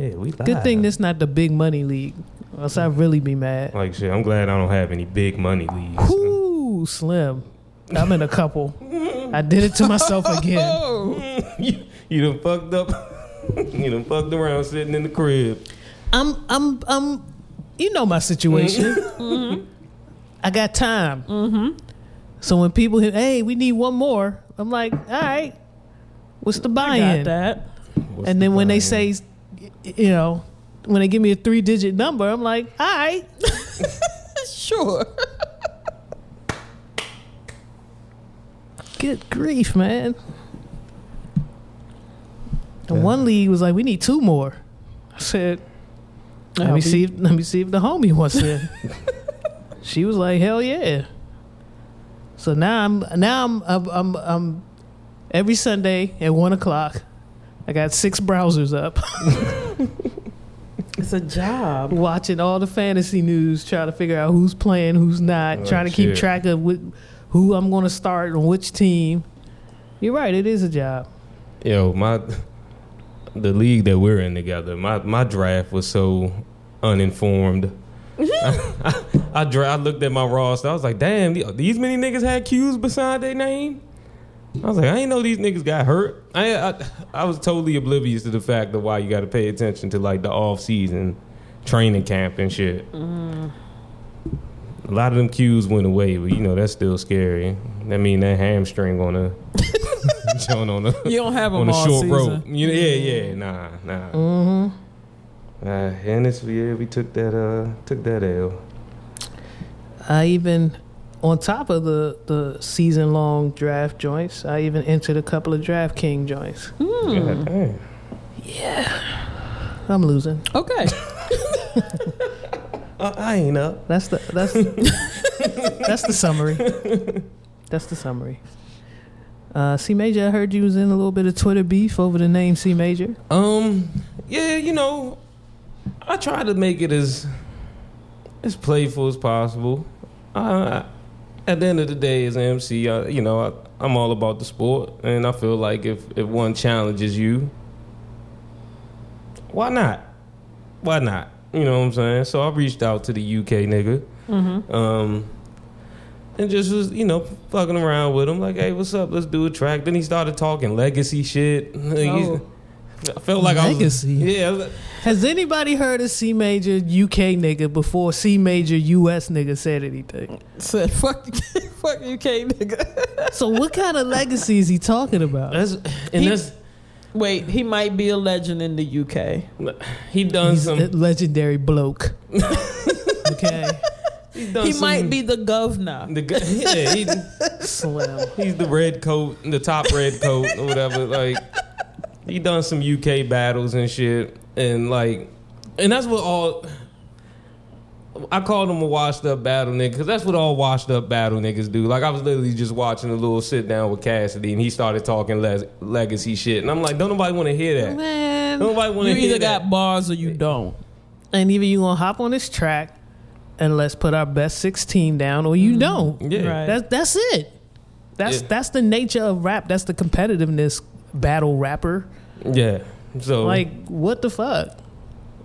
Yeah, we live. Good thing this not the big money league. Else I'd really be mad. Like shit, I'm glad I don't have any big money leagues. Whoo, slim. I'm in a couple. I did it to myself again. You, you done fucked up. you done fucked around sitting in the crib. I'm I'm I'm you know my situation. Mm-hmm. I got time. Mm-hmm. So when people hit, hey, we need one more, I'm like, all right, what's the buy-in? got that. What's And the then when they buy-in? say, you know, when they give me a three-digit number, I'm like, all right, Sure. good grief, man. And one league was like, we need two more. I said, let I'll me be- see. If, let me see if the homie wants it. she was like, "Hell yeah!" So now I'm now I'm I'm I'm, I'm every Sunday at one o'clock. I got six browsers up, It's a job. watching all the fantasy news, trying to figure out who's playing, who's not, Oh, trying to keep track of wh- who I'm going to start on which team. You're right; it is a job. Yo, my the league that we're in together, my my draft was so uninformed. I, I, dra- I looked at my roster. I was like, damn, these many niggas had Q's beside their name. I was like, I didn't know these niggas got hurt. I, I I was totally oblivious to the fact of why you got to pay attention to like the off season training camp and shit. A lot of them cues went away, but you know that's still scary. That mean that hamstring on a on a You don't have them on a all short season. rope. You know, yeah, yeah, nah, nah. Mm-hmm. Uh, and it's yeah, we took that uh took that L. I even, on top of the the season long draft joints, I even entered a couple of Draft King joints. God damn. I'm losing. Okay. Uh, I ain't up. That's the that's that's the summary. That's the summary. Uh, C Major, I heard you was in a little bit of Twitter beef over the name C Major. Um, yeah, you know, I try to make it as as playful as possible. Uh, at the end of the day, as an MC, I, you know, I, I'm all about the sport, and I feel like if if one challenges you, why not? Why not? You know what I'm saying? So I reached out to the UK nigga. Um, and just was, you know, fucking around with him. Like, hey, what's up? Let's do a track. Then he started talking legacy shit. Oh. I felt like Legacy? I was, yeah. Has anybody heard of C Major UK nigga before C Major US nigga said anything? Said fuck, fuck UK nigga. So what kind of legacy is he talking about? That's and He- that's Wait, he might be a legend in the UK. he done He's a some. legendary bloke. okay, He, He some- might be the governor. the gu- yeah. He, slim. he's the red coat, the top red coat or whatever. Like he done some UK battles and shit, and like, and that's what all. I called him a washed up battle nigga because that's what all washed up battle niggas do. Like I was literally just watching a little sit down with Cassidy and he started talking le- legacy shit, and I'm like, don't nobody want to hear that. Man, Don't nobody want to hear that. You either that. got bars or you don't. and either you gonna hop on this track and let's put our best 16 down or you mm-hmm. don't yeah, Right. that's that's it that's Yeah. that's the nature of rap that's the competitiveness battle rapper yeah. So like what the fuck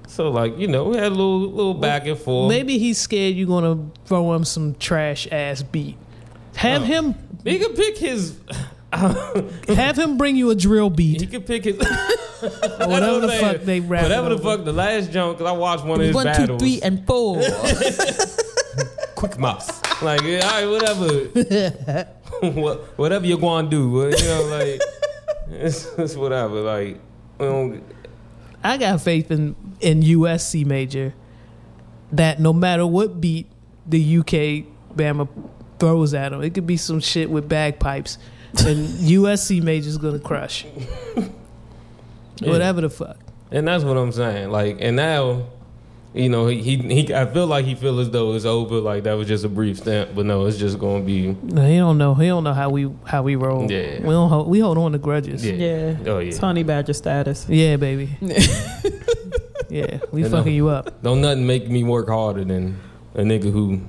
So like you know, we had a little little back and forth. maybe he's scared you're gonna throw him some trash ass beat have Oh. him he could pick his. have him bring you a drill beat. he beat could pick his. whatever the fuck they rap Whatever the over. fuck the last jump, because I watched one of his One, battles. three, and four. quick mouse. Like all right, whatever. what, whatever you're going to do, you know, like it's, it's whatever. Like we don't- I got faith in in USC major that no matter what beat the UK Bama throws at him, it could be some shit with bagpipes, and USC major's gonna crush. Yeah. Whatever the fuck. and that's what I'm saying. Like and now. You know, he, he he. I feel like he feel as though it's over. Like that was just a brief stint, but no, it's just gonna be. No, he don't know. He don't know how we how we roll. Yeah. we don't. Hold, we hold on to grudges. Yeah. yeah. Oh It's honey badger status. Yeah, baby. yeah, we You know. fucking you up. Don't nothing make me work harder than a nigga who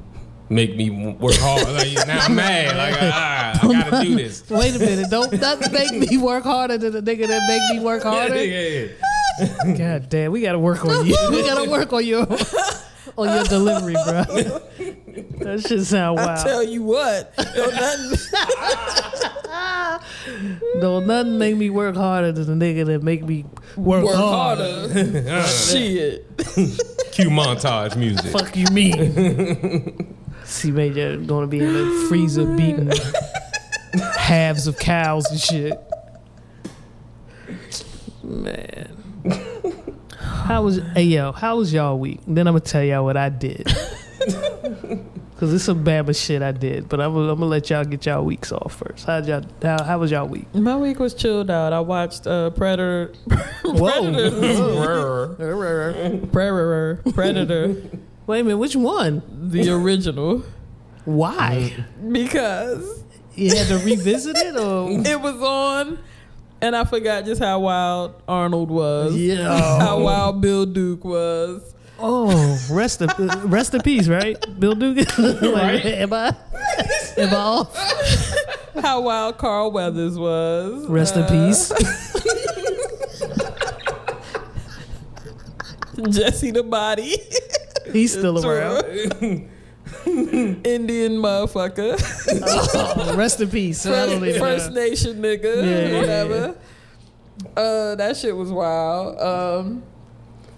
make me work hard. Like now I'm mad. Like ah, I gotta do this. Wait a minute. Don't that make me work harder than the nigga that make me work harder. Yeah, yeah, yeah. God damn, we gotta work on you. We gotta work on your on your delivery, bro. That shit sound wild. I wild. tell you what, don't nothing, Don't nothing make me work harder than the nigga that make me work, work harder. harder. Shit. Cue montage music. Fuck you mean? C major gonna be in the freezer beating halves of cows and shit. Man. How was hey yo, how was y'all week? Then I'm gonna tell y'all what I did. Cause it's some Bama shit I did, but I'm, gonna- I'm gonna let y'all get y'all weeks off first. How y'all? How, how was y'all week? My week was chilled out. I watched uh, Predator. Predator. Predator. Predator. Wait a minute, which one? The original. Why? Because You had to revisit it, or it was on, and I forgot just how wild Arnold was. yeah? How wild Bill Duke was. Oh, rest in rest in peace, right? Bill Dugan. like, Am I? Am I off? How wild Carl Weathers was. Rest in Uh, peace. Jesse the Body. He's still around. Indian motherfucker. Oh, rest in peace. I don't First, even First know. Nation nigga. Yeah, yeah, whatever. Uh, that shit was wild. Um,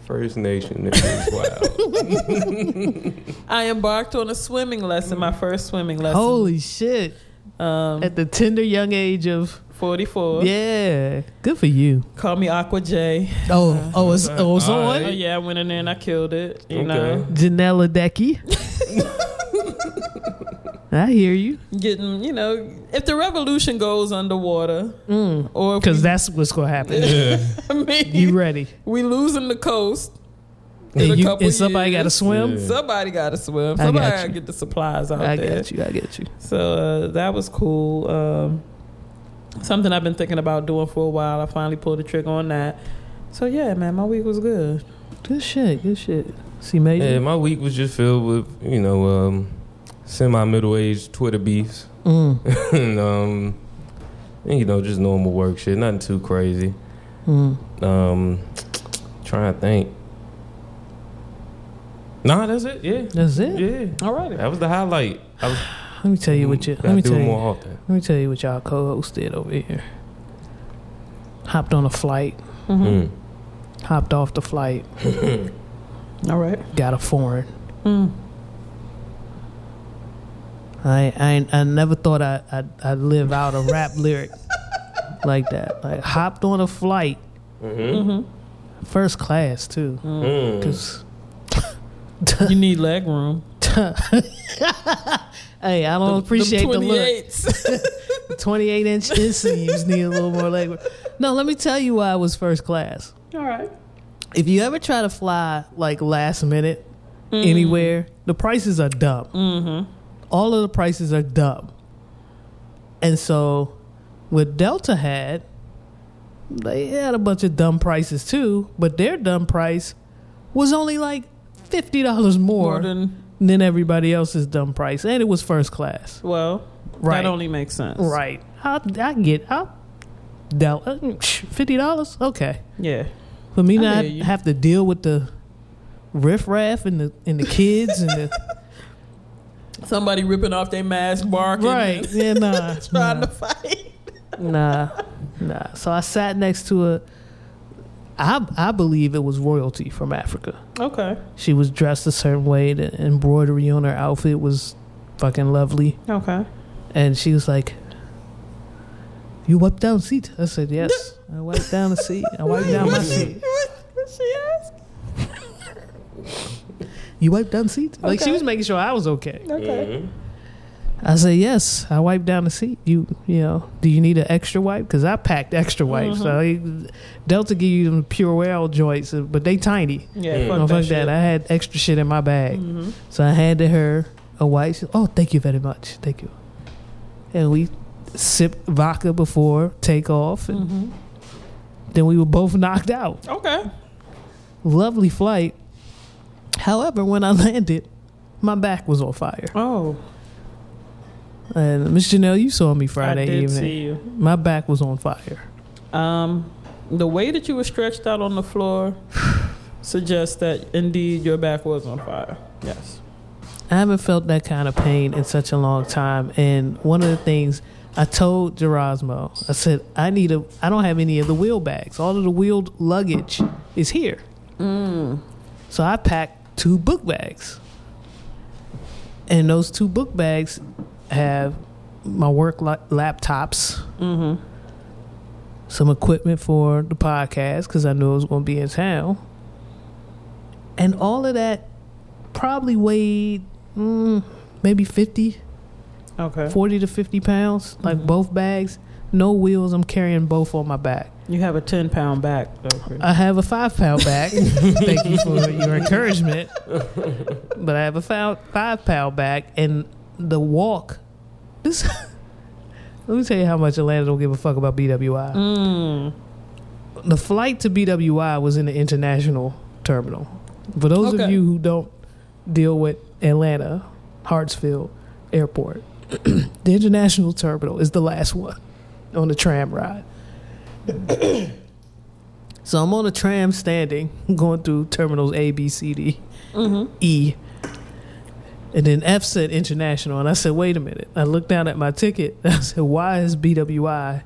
First Nation. It was wild. I embarked on a swimming lesson, my first swimming lesson. Holy shit! Um, At the tender young age of 44. yeah, good for you. Call me Aqua J. Oh, oh, it's, oh, it's All on. Oh, yeah, I went in there and I killed it. You Okay. know, Janella Decky. I hear you. getting, you know, if the revolution goes underwater, Mm. or Because that's what's gonna happen. yeah. I mean, You ready? we losing the coast. in And, a you, couple and somebody got to swim. Yeah. Somebody got to swim. Somebody got to get the supplies out I there. I get you. I get you. So uh, that was cool. Um, something I've been thinking about doing for a while. I finally pulled the trigger on that. So yeah, man, my week was good. Good shit. Good shit. See, major. Yeah, my week was just filled with, you know, um, semi middle aged Twitter beefs. Mm. and, um, and, you know, just normal work shit. Nothing too crazy. Mm. Um, trying to think. Nah, that's it. Yeah. That's it. Yeah. All right. That was the highlight. I was, Let me tell you what you. gotta Let me tell you. more often. Let me tell you what y'all co-host did over here. Hopped on a flight. Mm-hmm. Mm. Hopped off the flight. All right. Got a foreign. Mm. I I I never thought I I I'd live out a rap lyric like that. Like hopped on a flight, Mm-hmm. Mm-hmm. first class too. Mm. Cause You need leg room. Hey, I don't appreciate the, look. 28 inch inseams need a little more leg. No, let me tell you why I was first class. All right. If you ever try to fly like last minute anywhere, the prices are dumb. Mm-hmm. All of the prices are dumb. And so, what Delta had, they had a bunch of dumb prices too, but their dumb price was only like fifty dollars more, More than than everybody else's dumb price, and it was first class. well. Right. That only makes sense. Right. I I get I Delta uh, fifty dollars. Okay. Yeah. For me I not have to deal with the riffraff and the and the kids and the Somebody ripping off their mask, barking, right. Yeah, nah, trying nah, to fight. nah, nah. So I sat next to a. I I believe it was royalty from Africa. Okay. She was dressed a certain way. The embroidery on her outfit was fucking lovely, Okay. and she was like, "You wiped down seat." I said, "Yes, I wiped down the seat. I wiped down my seat." What she asked? You wiped down the seat? Like she was making sure I was okay. Okay. Mhm. I said, yes, I wiped down the seat. You, you know, do you need an extra wipe? Because I packed extra wipes. So Delta give you them Purell joints, uh, but they tiny. Yeah. Mm. Fuck No, that fuck shit. that. I had extra shit in my bag. Mhm. So I handed her a wipe. She, oh, thank you very much. Thank you. And we sipped vodka before takeoff. And Mhm. then we were both knocked out. Okay. Lovely flight. However, when I landed, my back was on fire. Oh, And Miss Janelle, you saw me Friday I did evening. see you. My back was on fire. Um, the way that you were stretched out on the floor suggests that indeed your back was on fire. Yes. I haven't felt that kind of pain in such a long time. And one of the things I told Gerasmo, I said, I need a, I don't have any of the wheel bags. All of the wheeled luggage is here. So I packed two book bags. And those two book bags have my work la- laptops, Mm-hmm. some equipment for the podcast because I knew I was going to be in town. And all of that probably weighed mm, maybe 50, Okay. 40 to 50 pounds, like both bags. No wheels. I'm carrying both on my back. You have a 10 pound back. Chris. I have a five pound back. Thank you for your encouragement. But I have a five, five pound back, and the walk. This. let me tell you how much Atlanta don't give a fuck about BWI. Mm. The flight to BWI was in the international terminal. For those of you who don't deal with Atlanta, Hartsfield Airport, the international terminal is the last one on the tram ride. so I'm on a tram standing, going through terminals A, B, C, D, Mm-hmm. E. And then F said international. And I said, wait a minute. I looked down at my ticket. I said, why is BWI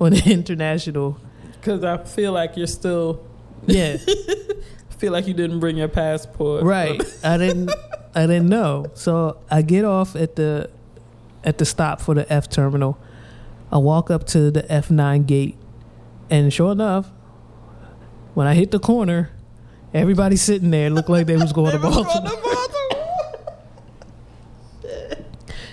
on the international? Because I feel like you're still, Yeah. I feel like you didn't bring your passport. Right. I didn't I didn't know. So I get off at the at the stop for the F terminal. I walk up to the F nine gate and sure enough, when I hit the corner, everybody sitting there looked like they was going to Baltimore.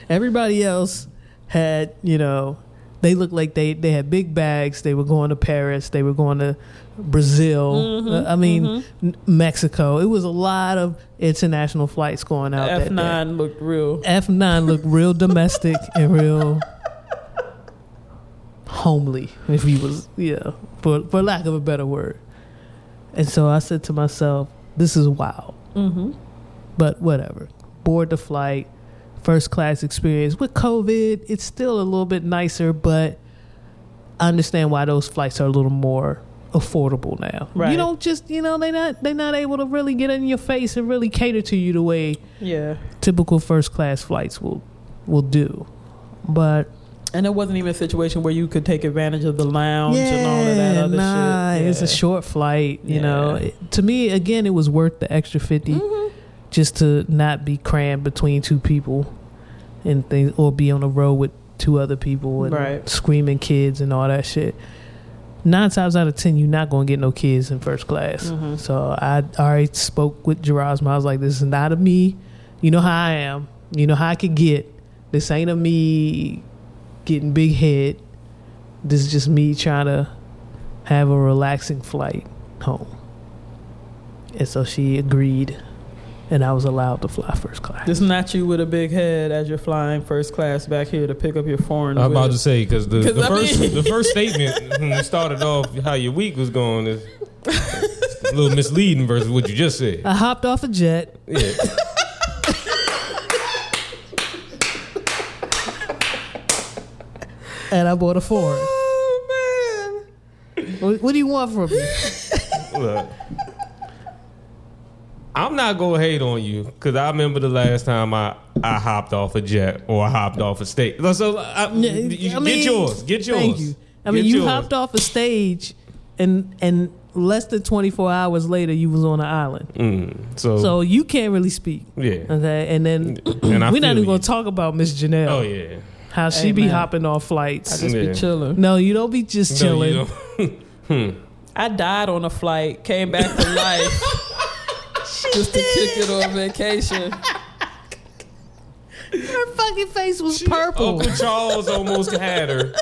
Everybody else had, you know, they looked like they, they had big bags. They were going to Paris. They were going to Brazil. Mhm, Uh, I mean, mhm. N- Mexico. It was a lot of international flights going out. F9 looked real. F nine looked real domestic and real homely, if he was, yeah, for for lack of a better word. And so I said to myself, "This is wild." Mm-hmm. But whatever. Board the flight, first class experience. With COVID, it's still a little bit nicer, but I understand why those flights are a little more affordable now. Right. You don't just you know, they not they not able to really get in your face and really cater to you the way Yeah. typical first class flights will will do. But And it wasn't even a situation where you could take advantage of the lounge and all of that other nah, shit. it's a short flight. You know, It- to me, again, it was worth the extra 50 Mhm. Just to not be crammed between two people and things, or be on the road with two other people and Right. screaming kids and all that shit. Nine times out of ten, you're not gonna get no kids in first class. Mhm. So I already spoke with Gerasmo. I was like, "This is not a me. You know how I am. You know how I could get. This ain't a me getting big head. This is just me trying to have a relaxing flight home." And so she agreed, and I was allowed to fly first class. This not you with a big head as you're flying first class back here to pick up your foreign. I'm about to say because the, 'Cause the first mean- the first statement when started off how your week was going is a little misleading versus what you just said. I hopped off a jet. Yeah. and I bought a foreign. Oh What, what do you want from me? Look, I'm not gonna hate on you because I remember the last time I, I hopped off a jet or I hopped off a stage. So I, you- I mean, get yours. Get yours. Thank you. I mean, Get you yours. hopped off a stage, and and less than 24 hours later, you was on an island. Mm, so, So you can't really speak. yeah, Okay, and then and we're not even you. gonna talk about Miss Janelle. Oh yeah, How she Hey, be man. hopping off flights? I just Yeah. be chilling. no, you don't be just No, chilling. you don't. hmm. I died on a flight, came back to life just to kick it on vacation. Her fucking face was purple. Uncle Charles almost had her.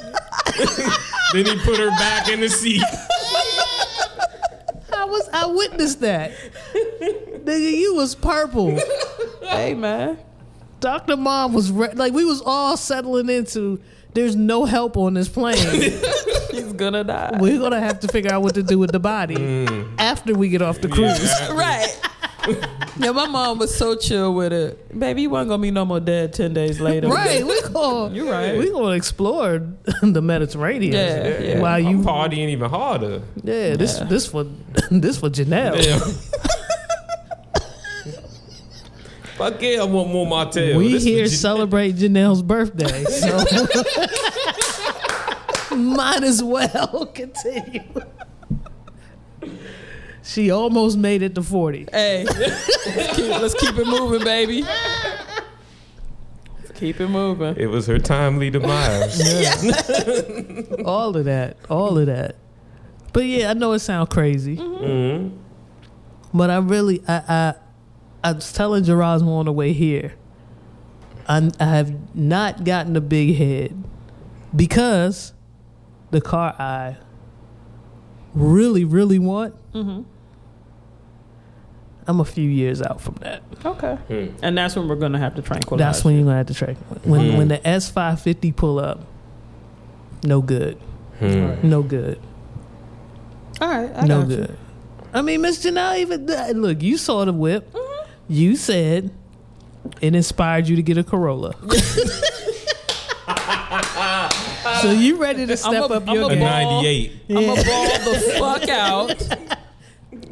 then he put her back in the seat. I was I witnessed that. Nigga, you was purple. Hey man, Dr. Mom was re- like we was all settling into there's no help on this plane. he's gonna die. We're gonna have to figure out what to do with the body Mm. after we get off the cruise. Yeah. Right. Yeah, my mom was so chill with it. Baby, you wasn't gonna be no more dead ten days later. right, we going You're right. We gonna explore the Mediterranean. Yeah, yeah. While I'm you, partying even harder. yeah, this Yeah. this for this for Janelle. Yeah. Fuck yeah, I want more motel. we This here legit- celebrate Janelle's birthday, so might as well continue. She almost made it to forty. Hey, let's keep, let's keep it moving, baby. Let's keep it moving. It was her timely demise. All of that, all of that. But yeah, I know it sounds crazy, hmm but I really, I, I, I was telling Gerasmo on the way here. I, I have not gotten a big head because the car I really, really want. Mm-hmm. I'm a few years out from that. Okay. Hmm. And that's when we're gonna have to tranquilize. That's when you. you're gonna have to track. When Mhm. when the S five fifty pull up, no good, Hmm. No good, All right. I no got you. good. I mean, Miss Janelle, even look, you saw the whip. Mm-hmm. You said it inspired you to get a Corolla. so you ready to step a- up I'm your a A game? ball. 98. I'm gonna ball the fuck out.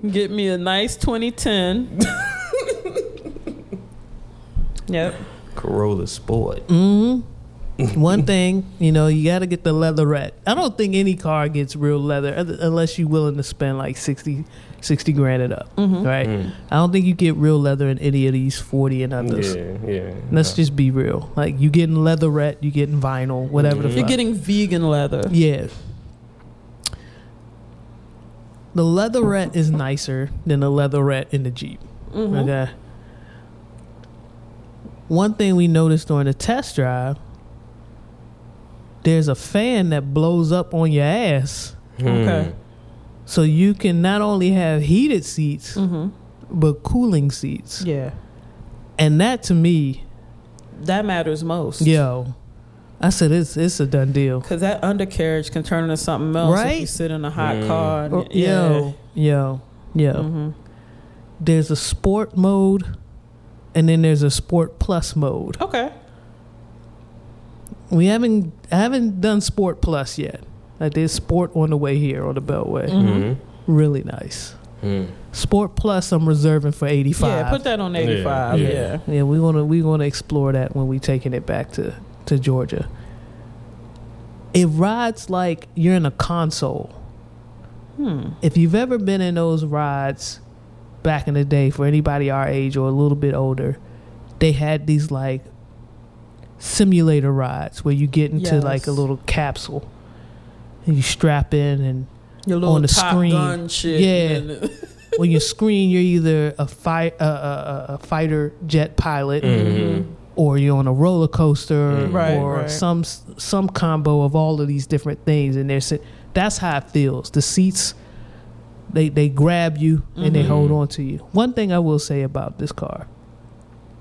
Get me a nice 2010. yep. Corolla Sport. hmm One thing, you know, you got to get the leatherette. I don't think any car gets real leather unless you're willing to spend like 60, 60 grand it up, Mhm. right? Mm. I don't think you get real leather in any of these 40 and others. Yeah, yeah. Let's just be real. Like, you getting leatherette, you getting vinyl, whatever the Mhm. fuck. You're getting vegan leather. Yeah. The leatherette is nicer than the leatherette in the Jeep. Mhm. Okay. One thing we noticed during the test drive, there's a fan that blows up on your ass. Okay. Hmm. So you can not only have heated seats, Mhm. but cooling seats. Yeah. And that to me, That matters most. yo, I said it's it's a done deal. Because that undercarriage can turn into something else if Right? you sit in a hot Mm. car. and- Or- yeah. Yo, yo, yo. hmm There's a sport mode and then there's a sport plus mode. Okay. We haven't I haven't done sport plus yet. I did sport on the way here on the Beltway. Mhm. Really nice. Hmm. Sport plus I'm reserving for 85. Yeah, put that on 85. Yeah. Yeah. Yeah, we want to we want to explore that when we taking it back to to Georgia. It rides like you're in a console. Hmm. If you've ever been in those rides back in the day for anybody our age or a little bit older, they had these like simulator rides where you get into Yes. like a little capsule and you strap in and Your little On the Top screen. Gun shit. Yeah. and- on your screen you're either a fight a, a, a- a fighter jet pilot Mhm. Or you're on a roller coaster Mm. Right, or right. some some combo of all of these different things and there's that's how it feels the seats they they grab you and they Mhm. hold on to you one thing i will say about this car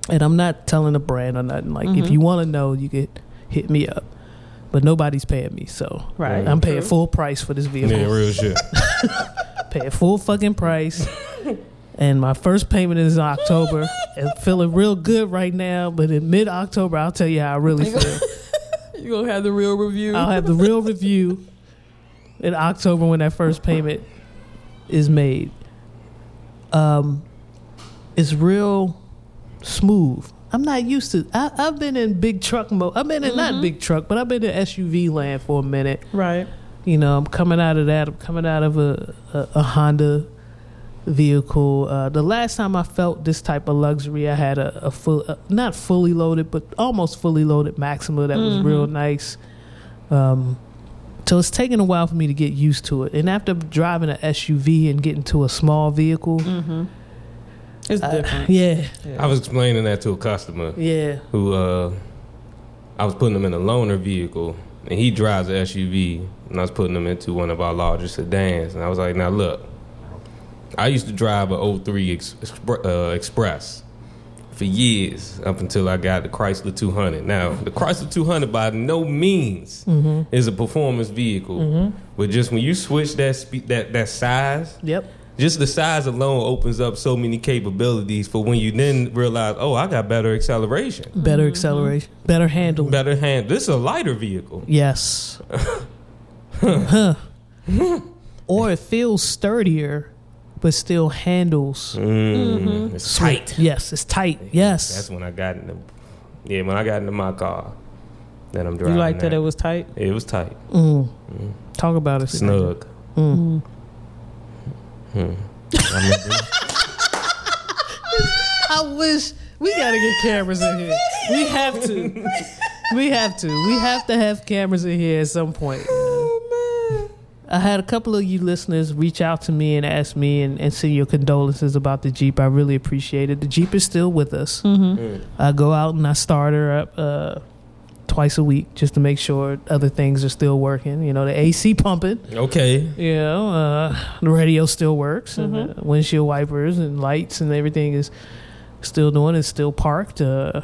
and i'm not telling a brand or nothing like if Mhm. you want to know you could hit me up but nobody's paying me so right. i'm paying True. full price for this vehicle Yeah, real shit. paying full fucking price. And my first payment is in October. and feeling real good right now, but in mid October, I'll tell you how I really feel. You gonna have the real review? I'll have the real review in October when that first payment is made. Um, it's real smooth. I'm not used to. I, I've been in big truck mode. I've been in not Mhm. big truck, but I've been in SUV land for a minute. right. you know, I'm coming out of that. I'm coming out of a a, a Honda vehicle. Uh, the last time I felt this type of luxury, I had a, a full, uh, not fully loaded, but almost fully loaded Maxima that was Mhm. real nice. Um, so it's taken a while for me to get used to it. And after driving an SUV and getting to a small vehicle, Mm-hmm. It's different. yeah, I was explaining that to a customer yeah, who uh, I was putting him in a loaner vehicle, and he drives an SUV, and I was putting him into one of our larger sedans, and I was like, "Now look, I used to drive a 03 Ex- uh, Express for years up until I got the Chrysler 200. Now, the Chrysler 200 by no means mm-hmm. is a performance vehicle, Mm-hmm. but just when you switch that spe- that that size, yep, just the size alone opens up so many capabilities for when you then realize, oh, I got better acceleration, Better acceleration, better handling. better hand. This is a lighter vehicle. Yes. huh. Or it feels sturdier, but still handles. Mm, It's tight. Yes, it's tight. Yes. That's when I got in the yeah when I got into my car. That I'm driving. You like that now. it was tight? It was tight, Mm. Talk about it. snug. Mm. Hmm. I remember- I wish we gotta get cameras in here. We have to. We have to. We have to have cameras in here at some point. I had a couple of you listeners reach out to me and ask me and, and send your condolences about the Jeep. I really appreciate it. The Jeep is still with us. Mm. I go out and I start her up uh, twice a week just to make sure other things are still working. You know, the AC pumping. Okay. You know, uh, the radio still works, and the windshield wipers and lights and everything is still doing. It's still parked. Uh,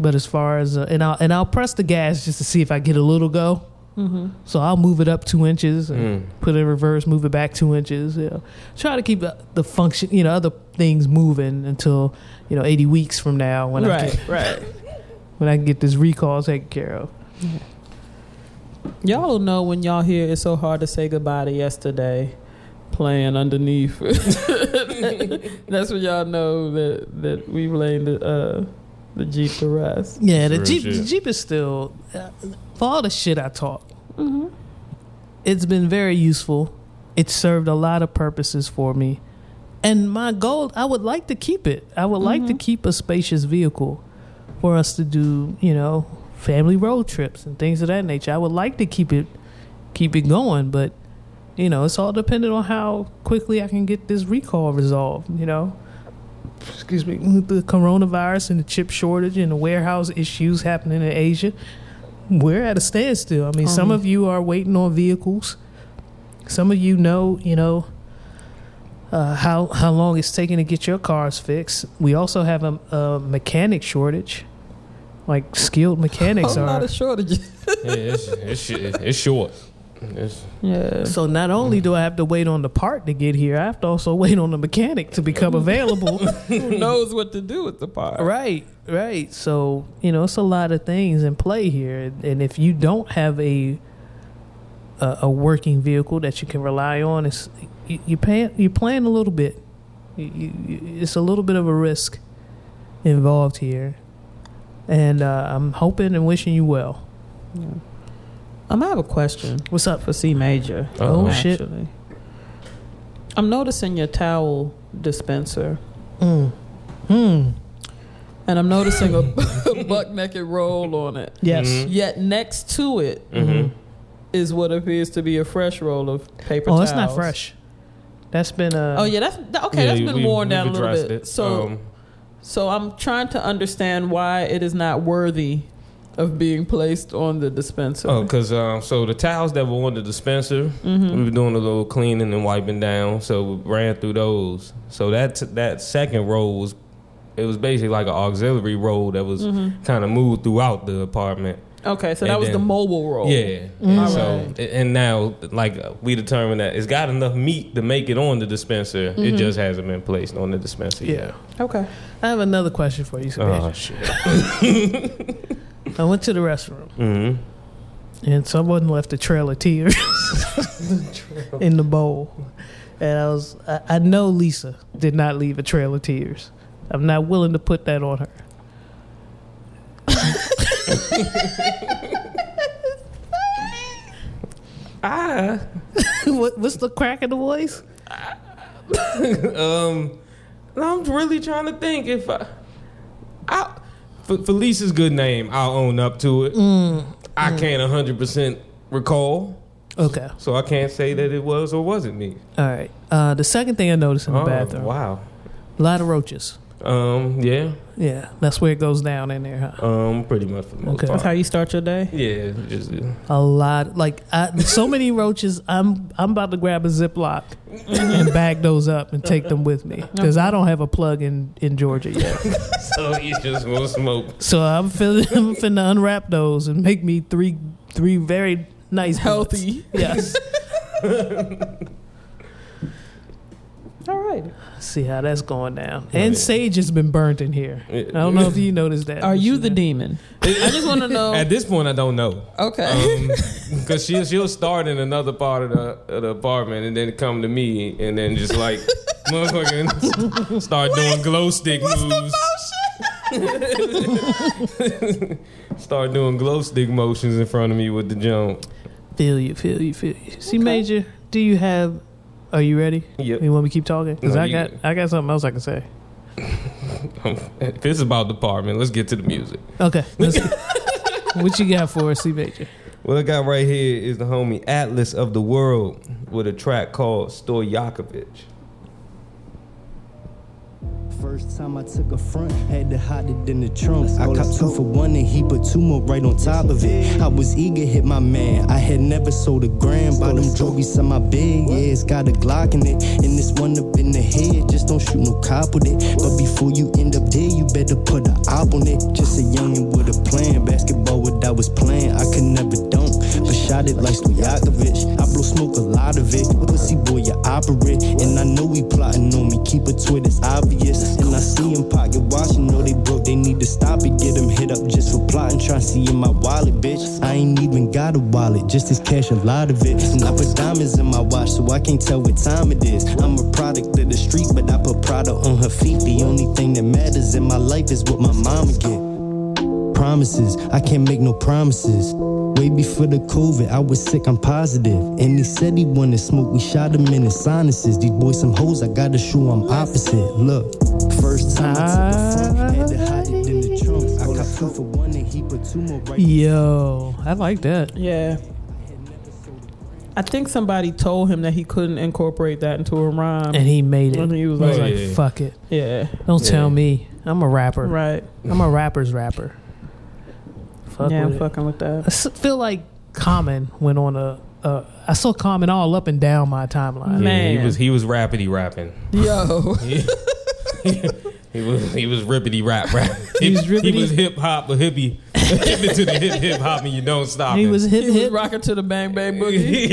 but as far as uh, and I'll and I'll press the gas just to see if I get a little go. Mm-hmm. So I'll move it up two inches and Mm. put it in reverse, move it back two inches. You know. Try to keep the, the function, you know, other things moving until you know eighty weeks from now when I Right, can, right. when I can get this recall taken care of. Y'all don't know when y'all hear it's so hard to say goodbye to yesterday playing underneath. That's when y'all know that, that we've laid the, uh, the Jeep to rest. Yeah, the Real Jeep, shit. the Jeep is still uh, for all the shit I talk. Mm-hmm. It's been very useful. It served a lot of purposes for me, and my goal, I would like to keep it. I would like to keep a spacious vehicle for us to do, you know, family road trips and things of that nature. I would like to keep it, keep it going, but you know, it's all dependent on how quickly I can get this recall resolved. You know, excuse me, with the coronavirus and the chip shortage and the warehouse issues happening in Asia, we're at a standstill. I mean, some Um, of you are waiting on vehicles. Some of you know, you know, uh, how how long it's taking to get your cars fixed. We also have a, a mechanic shortage. Like skilled mechanics A lot are. of shortages. Yeah, it's, it's, it's short. It's, Yeah. So not only do I have to wait on the part to get here, I have to also wait on the mechanic to become available. Who knows what to do with the part? Right, right. So you know, it's a lot of things in play here, and if you don't have a a, a working vehicle that you can rely on, it's you, you pay you're playing a little bit. You, you, you- it's a little bit of a risk involved here, and uh, I'm hoping and wishing you well. Um, I have a question What's up? for C Major. Oh, shit. actually. I'm noticing your towel dispenser, Mm. Hmm. and I'm noticing a, a buck naked roll on it. Yes. Mhm. Yet next to it is hmm what appears to be a fresh roll of paper Oh, towels. it's not fresh. That's been uh. Oh yeah, that's that, okay. that's been worn down a little bit. It. So Um, so I'm trying to understand why it is not worthy of being placed on the dispenser. oh, because um, so the towels that were on the dispenser, Mm-hmm. we were doing a little cleaning and wiping down, so we ran through those. So that that second roll was, it was basically like an auxiliary roll that was Mm-hmm. kind of moved throughout the apartment. Okay, so that And was the mobile roll. Yeah. Mm. And All so right. and now like we determined that it's got enough meat to make it on the dispenser. Mm-hmm. It just hasn't been placed on the dispenser yeah. yet. Okay. I have another question for you, Sebastian. Oh shit. I went to the restroom. hmm and someone left a trail of tears in the bowl. And I was, I, I know Lisa did not leave a trail of tears. I'm not willing to put that on her. Ah. what, what's the crack in the voice? um, I'm really trying to think if I, I for Lisa's good name, I'll own up to it. Mm, I can't 100 percent recall, Okay, so I can't say that it was or wasn't me. all right. Uh, the second thing I noticed in the Oh, bathroom, Wow. a lot of roaches. Um. Yeah. Yeah, that's where it goes down in there, huh? Um. Pretty much for the most Okay. That's how you start your day. Yeah. Just. A lot, like I, so many roaches. I'm I'm about to grab a Ziploc and bag those up and take them with me because I don't have a plug in in Georgia yet. so you just want to smoke. So I'm finna, I'm finna unwrap those and make me three three very nice blunts. Healthy. Yes. righty. See how that's going down. Oh, yeah. And Sage has been burnt in here. I don't know if you noticed that. Are you the has. demon? I just want to know. At this point, I don't know. Okay. Um, because she'll, she'll start in another part of the, of the apartment and then come to me and then just like motherfucking start doing glow stick moves. start doing glow stick motions in front of me with the jump. Feel you, feel you, feel you. See, Major, do you have. Are you ready? Yep. You want me to keep talking? Because No, I got I got something else I can say. This is about the apartment, let's get to the music. Okay. let's what you got for us, C Major? What I got right here is the homie Atlas of the World with a track called Stojakovic. First time I took a front, had to hide it in the trunk. I copped two for one and he put two more right on top of it. I was eager, hit my man. I had never sold a gram. Buy them drobies on my bed, yeah, it's got a Glock in it. And this one up in the head, just don't shoot no cop with it. But before you end up dead, you better put an op on it. Just a youngin' with a plan. Basketball, what I was playing, I could never dunk. Shot it like Stojakovic. I blow smoke a lot of it. Pussy boy, you operate. And I know he plotting on me. Keep it to it, it's obvious. And I see him pocket watching. Know they broke, they need to stop it. Get him hit up just for plotting. Try see in my wallet, bitch. I ain't even got a wallet, just this cash, a lot of it. And I put diamonds in my watch, so I can't tell what time it is. I'm a product of the street, but I put Prada on her feet. The only thing that matters in my life is what my mama get promises. I can't make no promises. Way before the COVID, I was sick, I'm positive. And he said he wanted smoke, we shot him in his sinuses. These boys some hoes, I gotta show I'm opposite. Look, first time I took a front, had to hide it in the trunk. I cop two for one and he put two more right. Yo, I like that. yeah. I think somebody told him that he couldn't incorporate that into a rhyme. And he made it. And he was I was like, like, yeah. fuck it. yeah, Don't Yeah. tell me. I'm a rapper. right. I'm a rapper's rapper. Fuck yeah, with I'm it. fucking with that. I feel like Common went on a. Uh, I saw Common all up and down my timeline. Yeah, Man. he was he was rapidy rapping. Yo, He was he was rippity rap rap. He was he was hip hop, a hippie, hip into the hip hip hop, and you don't stop. He him. was hip he was hip. rocking to the bang bang boogie.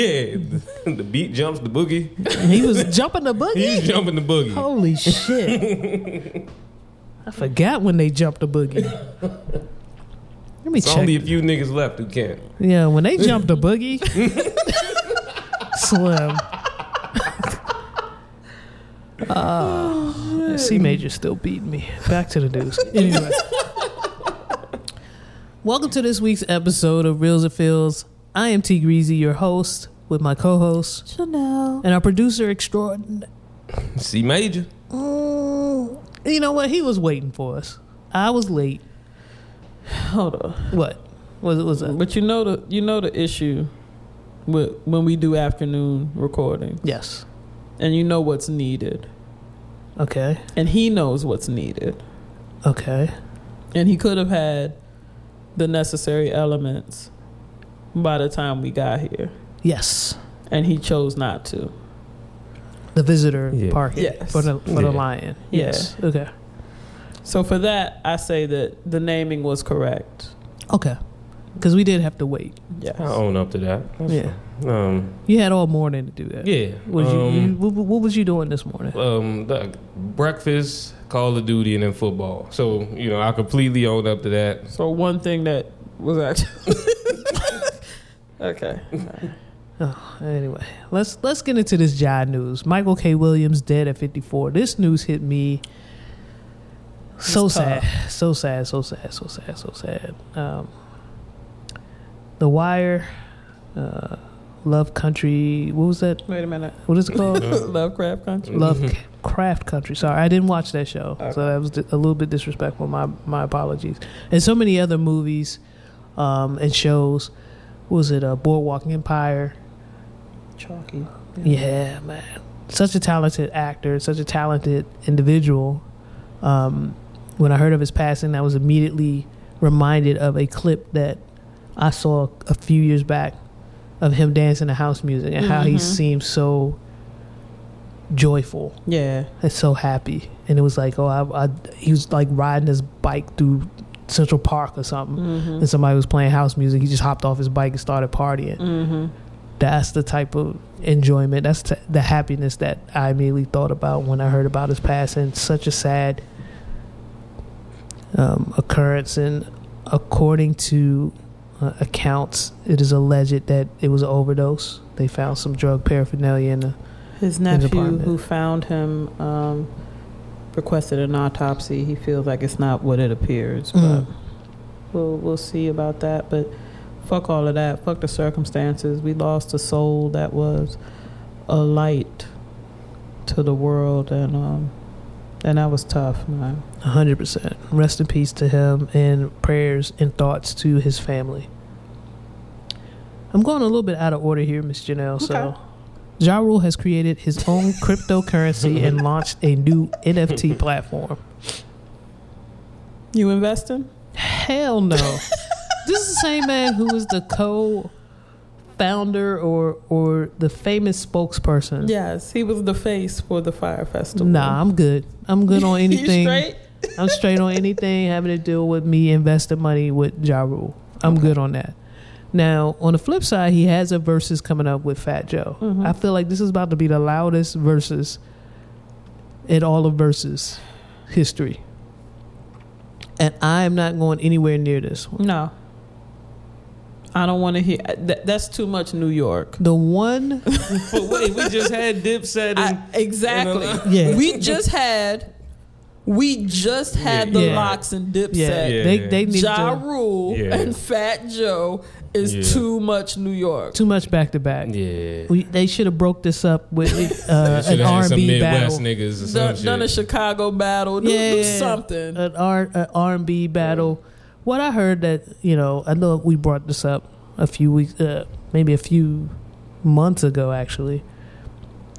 yeah, the beat jumps the boogie. He was jumping the boogie. He's boogie. jumping the boogie. Holy shit! I forgot when they jumped the boogie. Let me It's check. only a few niggas left who can't. Yeah, when they jumped the boogie, slim. Uh, C major still beating me. Back to the news. Anyway, welcome to this week's episode of Reels and Feels. I am T Greasy, your host, with my co-host Janelle. and our producer extraordinary. C major. Mm, you know what? He was waiting for us. I was late. Hold on. What? Was it? Was that? But you know the you know the issue with when we do afternoon recording, Yes. and you know what's needed, Okay. and he knows what's needed, Okay. and he could have had the necessary elements by the time we got here, Yes. and he chose not to. The visitor Yeah. parking Yes. for the for the Yeah. lion. Yeah. Yes. Okay. So for that, I say that the naming was correct. Okay. Because we did have to wait. Yeah, I own up to that. That's Yeah. fine. Um. You had all morning to do that. Yeah. Was um, you what, what was you doing this morning? um, the breakfast, Call of Duty, and then football. So you know, I completely own up to that. So one thing that was actually okay. Oh, anyway, let's let's get into this Jai news. Michael K. Williams dead at 54. This news hit me so It's sad, so sad, so sad, so sad, so sad. Um, the Wire, uh, Love Country. What was that? Wait a minute. What is it called? Lovecraft Country. Lovecraft Country. Sorry, I didn't watch that show, Okay. so that was a little bit disrespectful. My my apologies. And so many other movies um, and shows. What was it? a Uh, Boardwalk Empire. Chalky. Yeah, man. Such a talented actor, such a talented individual. Um, when I heard of his passing, I was immediately reminded of a clip that I saw a few years back of him dancing to house music and how he Mhm. seemed so joyful Yeah. and so happy. And it was like, oh, I, I, he was like riding his bike through Central Park or something, Mm-hmm. and somebody was playing house music. He just hopped off his bike and started partying. Mm-hmm. that's the type of enjoyment. That's t- the happiness that I immediately thought about when I heard about his passing. Such a sad um, occurrence, and according to uh, accounts, it is alleged that it was an overdose. They found some drug paraphernalia in the. His nephew, who found him, um, requested an autopsy. He feels like it's not what it appears, but Mm. we'll we'll see about that. But fuck all of that. Fuck the circumstances. We lost a soul that was a light to the world, and um, and that was tough, man. Hundred percent. Rest in peace to him, and prayers and thoughts to his family. I'm going a little bit out of order here, Miss Janelle. So, Ja Rule has created his own cryptocurrency and launched a new NFT platform. You investing? Hell no. this is the same man who was the co-founder or or the famous spokesperson. Yes, he was the face for the Fyre Festival. Nah, I'm good. I'm good on You anything. I'm straight on anything having to deal with me investing money with Ja Rule. I'm good on that. Now, on the flip side, he has a versus coming up with Fat Joe. Mhm. I feel like this is about to be the loudest versus in all of versus history. And I am not going anywhere near this one. No. I don't want to hear. That, that's too much New York. The one, But wait, we just had Dipset and I, exactly. Yeah. We just had. We just had the Yeah. LOX and Dipset. yeah, Yeah. they they need Ja to, Rule Yeah. and Fat Joe is Yeah. too much New York. too much back to back. yeah. We they should have broke this up with uh, an R and B battle. niggas or some Done, done a Chicago battle. Do, do Yeah. something. an R an R and B battle. What I heard that you know, I know we brought this up a few weeks, uh, maybe a few months ago, actually.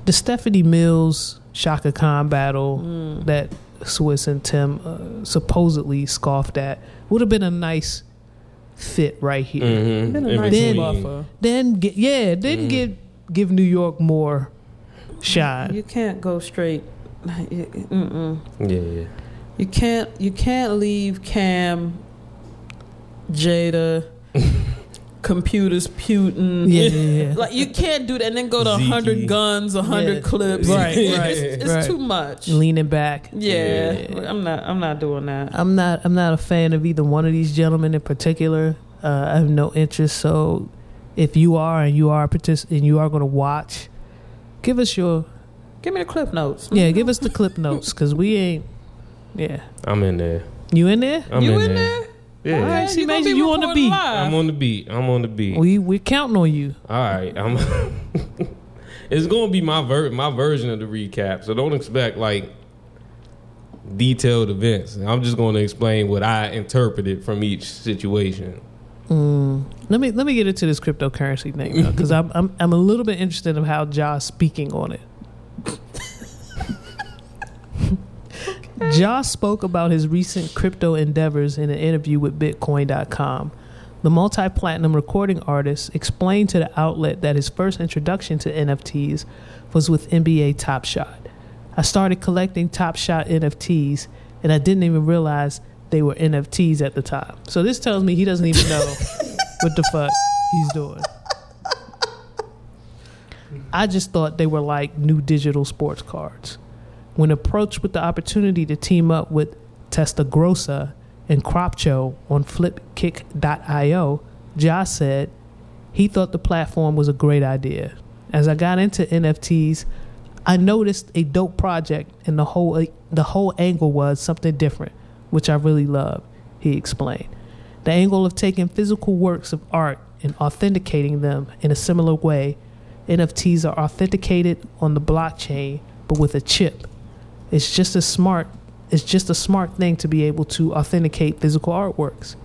The Stephanie Mills Chaka Khan battle Mm. that Swizz and Tim uh, supposedly scoffed at would have been a nice fit right here. Mhm. Been a nice Then- buffer. Then, get, yeah, then Mhm. give give New York more shine. You can't go straight. Mm-mm. Yeah. You can't. You can't leave Cam, Jada, computers Putin. Yeah, yeah, yeah. Like you can't do that and then go to Zeke. hundred guns, hundred Yeah. clips. Right, It's- right, It's, right. too much. Leaning back. Yeah, Yeah. I'm not. I'm not doing that. I'm not. I'm not a fan of either one of these gentlemen in particular. Uh, I have no interest. So, if you are and you are partic- and you are going to watch, give us your Give me the clip notes. yeah. Give us the clip notes because we ain't. Yeah, I'm in there. you in there? I'm you in, in there. there? Yeah. All right, Man, see, you gonna Major, you on the beat. live. I'm on the beat. I'm on the beat. We we're counting on you. All right. I'm It's going to be my ver- my version of the recap. So don't expect like detailed events. I'm just going to explain what I interpreted from each situation. Mm. Let me let me get into this cryptocurrency thing because I'm, I'm I'm a little bit interested in how Ja's speaking on it. Ja spoke about his recent crypto endeavors in an interview with Bitcoin.com. The multi platinum recording artist explained to the outlet that his first introduction to NFTs was with NBA Top Shot. I started collecting Top Shot NFTs and I didn't even realize they were NFTs at the time. So this tells me he doesn't even know what the fuck he's doing. I just thought they were like new digital sports cards. When approached with the opportunity to team up with Testagrossa and Cropcho on flipkick.io, Ja said he thought the platform was a great idea. As I got into NFTs, I noticed a dope project and the whole the whole angle was something different, which I really love, he explained. The angle of taking physical works of art and authenticating them in a similar way, NFTs are authenticated on the blockchain but with a chip. It's just a smart it's just a smart thing to be able to authenticate physical artworks.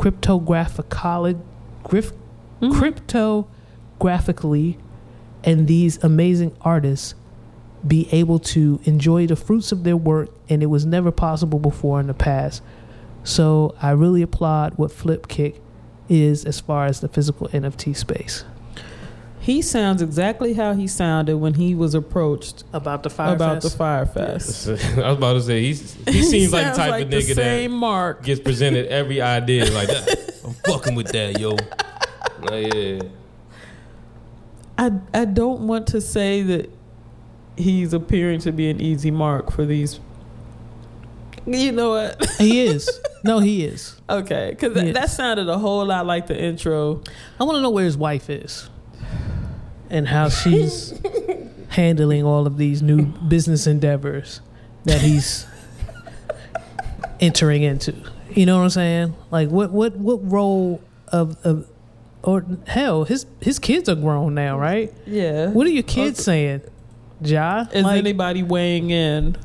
Cryptographically grif, hmm? cryptographically and these amazing artists be able to enjoy the fruits of their work and it was never possible before in the past. So I really applaud what Flipkick is as far as the physical NFT space. He sounds exactly how he sounded when he was approached About the fire about the Fyre Fest. I was about to say he's, he seems like the type like of the nigga same that mark. gets presented every idea like that. I'm fucking with that, yo. Like, yeah. I I don't want to say that he's appearing to be an easy mark for these. You know what? He is. No, he is. Okay, because Yes. that sounded a whole lot like the intro. I want to know where his wife is and how she's handling all of these new business endeavors that he's entering into. You know what I'm saying? Like what what what role of of or hell, his his kids are grown now, right? Yeah. What are your kids saying? Ja? Is Like, anybody weighing in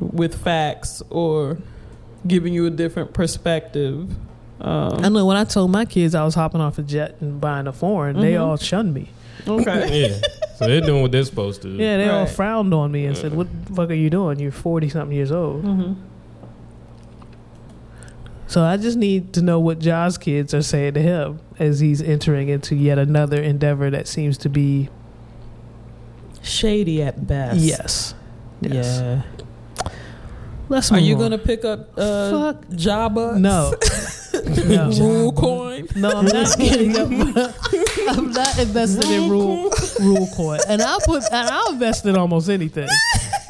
with facts or giving you a different perspective? Um, I know when I told my kids I was hopping off a jet and buying a foreign, they Mhm. all shunned me. Okay. Yeah. So they're doing what they're supposed to. Yeah, they all Right. frowned on me and said, "What the fuck are you doing? You're forty something years old." hmm So I just need to know what Ja's kids are saying to him as he's entering into yet another endeavor that seems to be Shady at best. yes, yes. Yeah. Let's. Are move you on. gonna pick up uh, Fuck. Jabba? No, no, Rule coin. no. I'm not getting up. I'm not invested in rule rule coin, and I'll put and I'll invest in almost anything.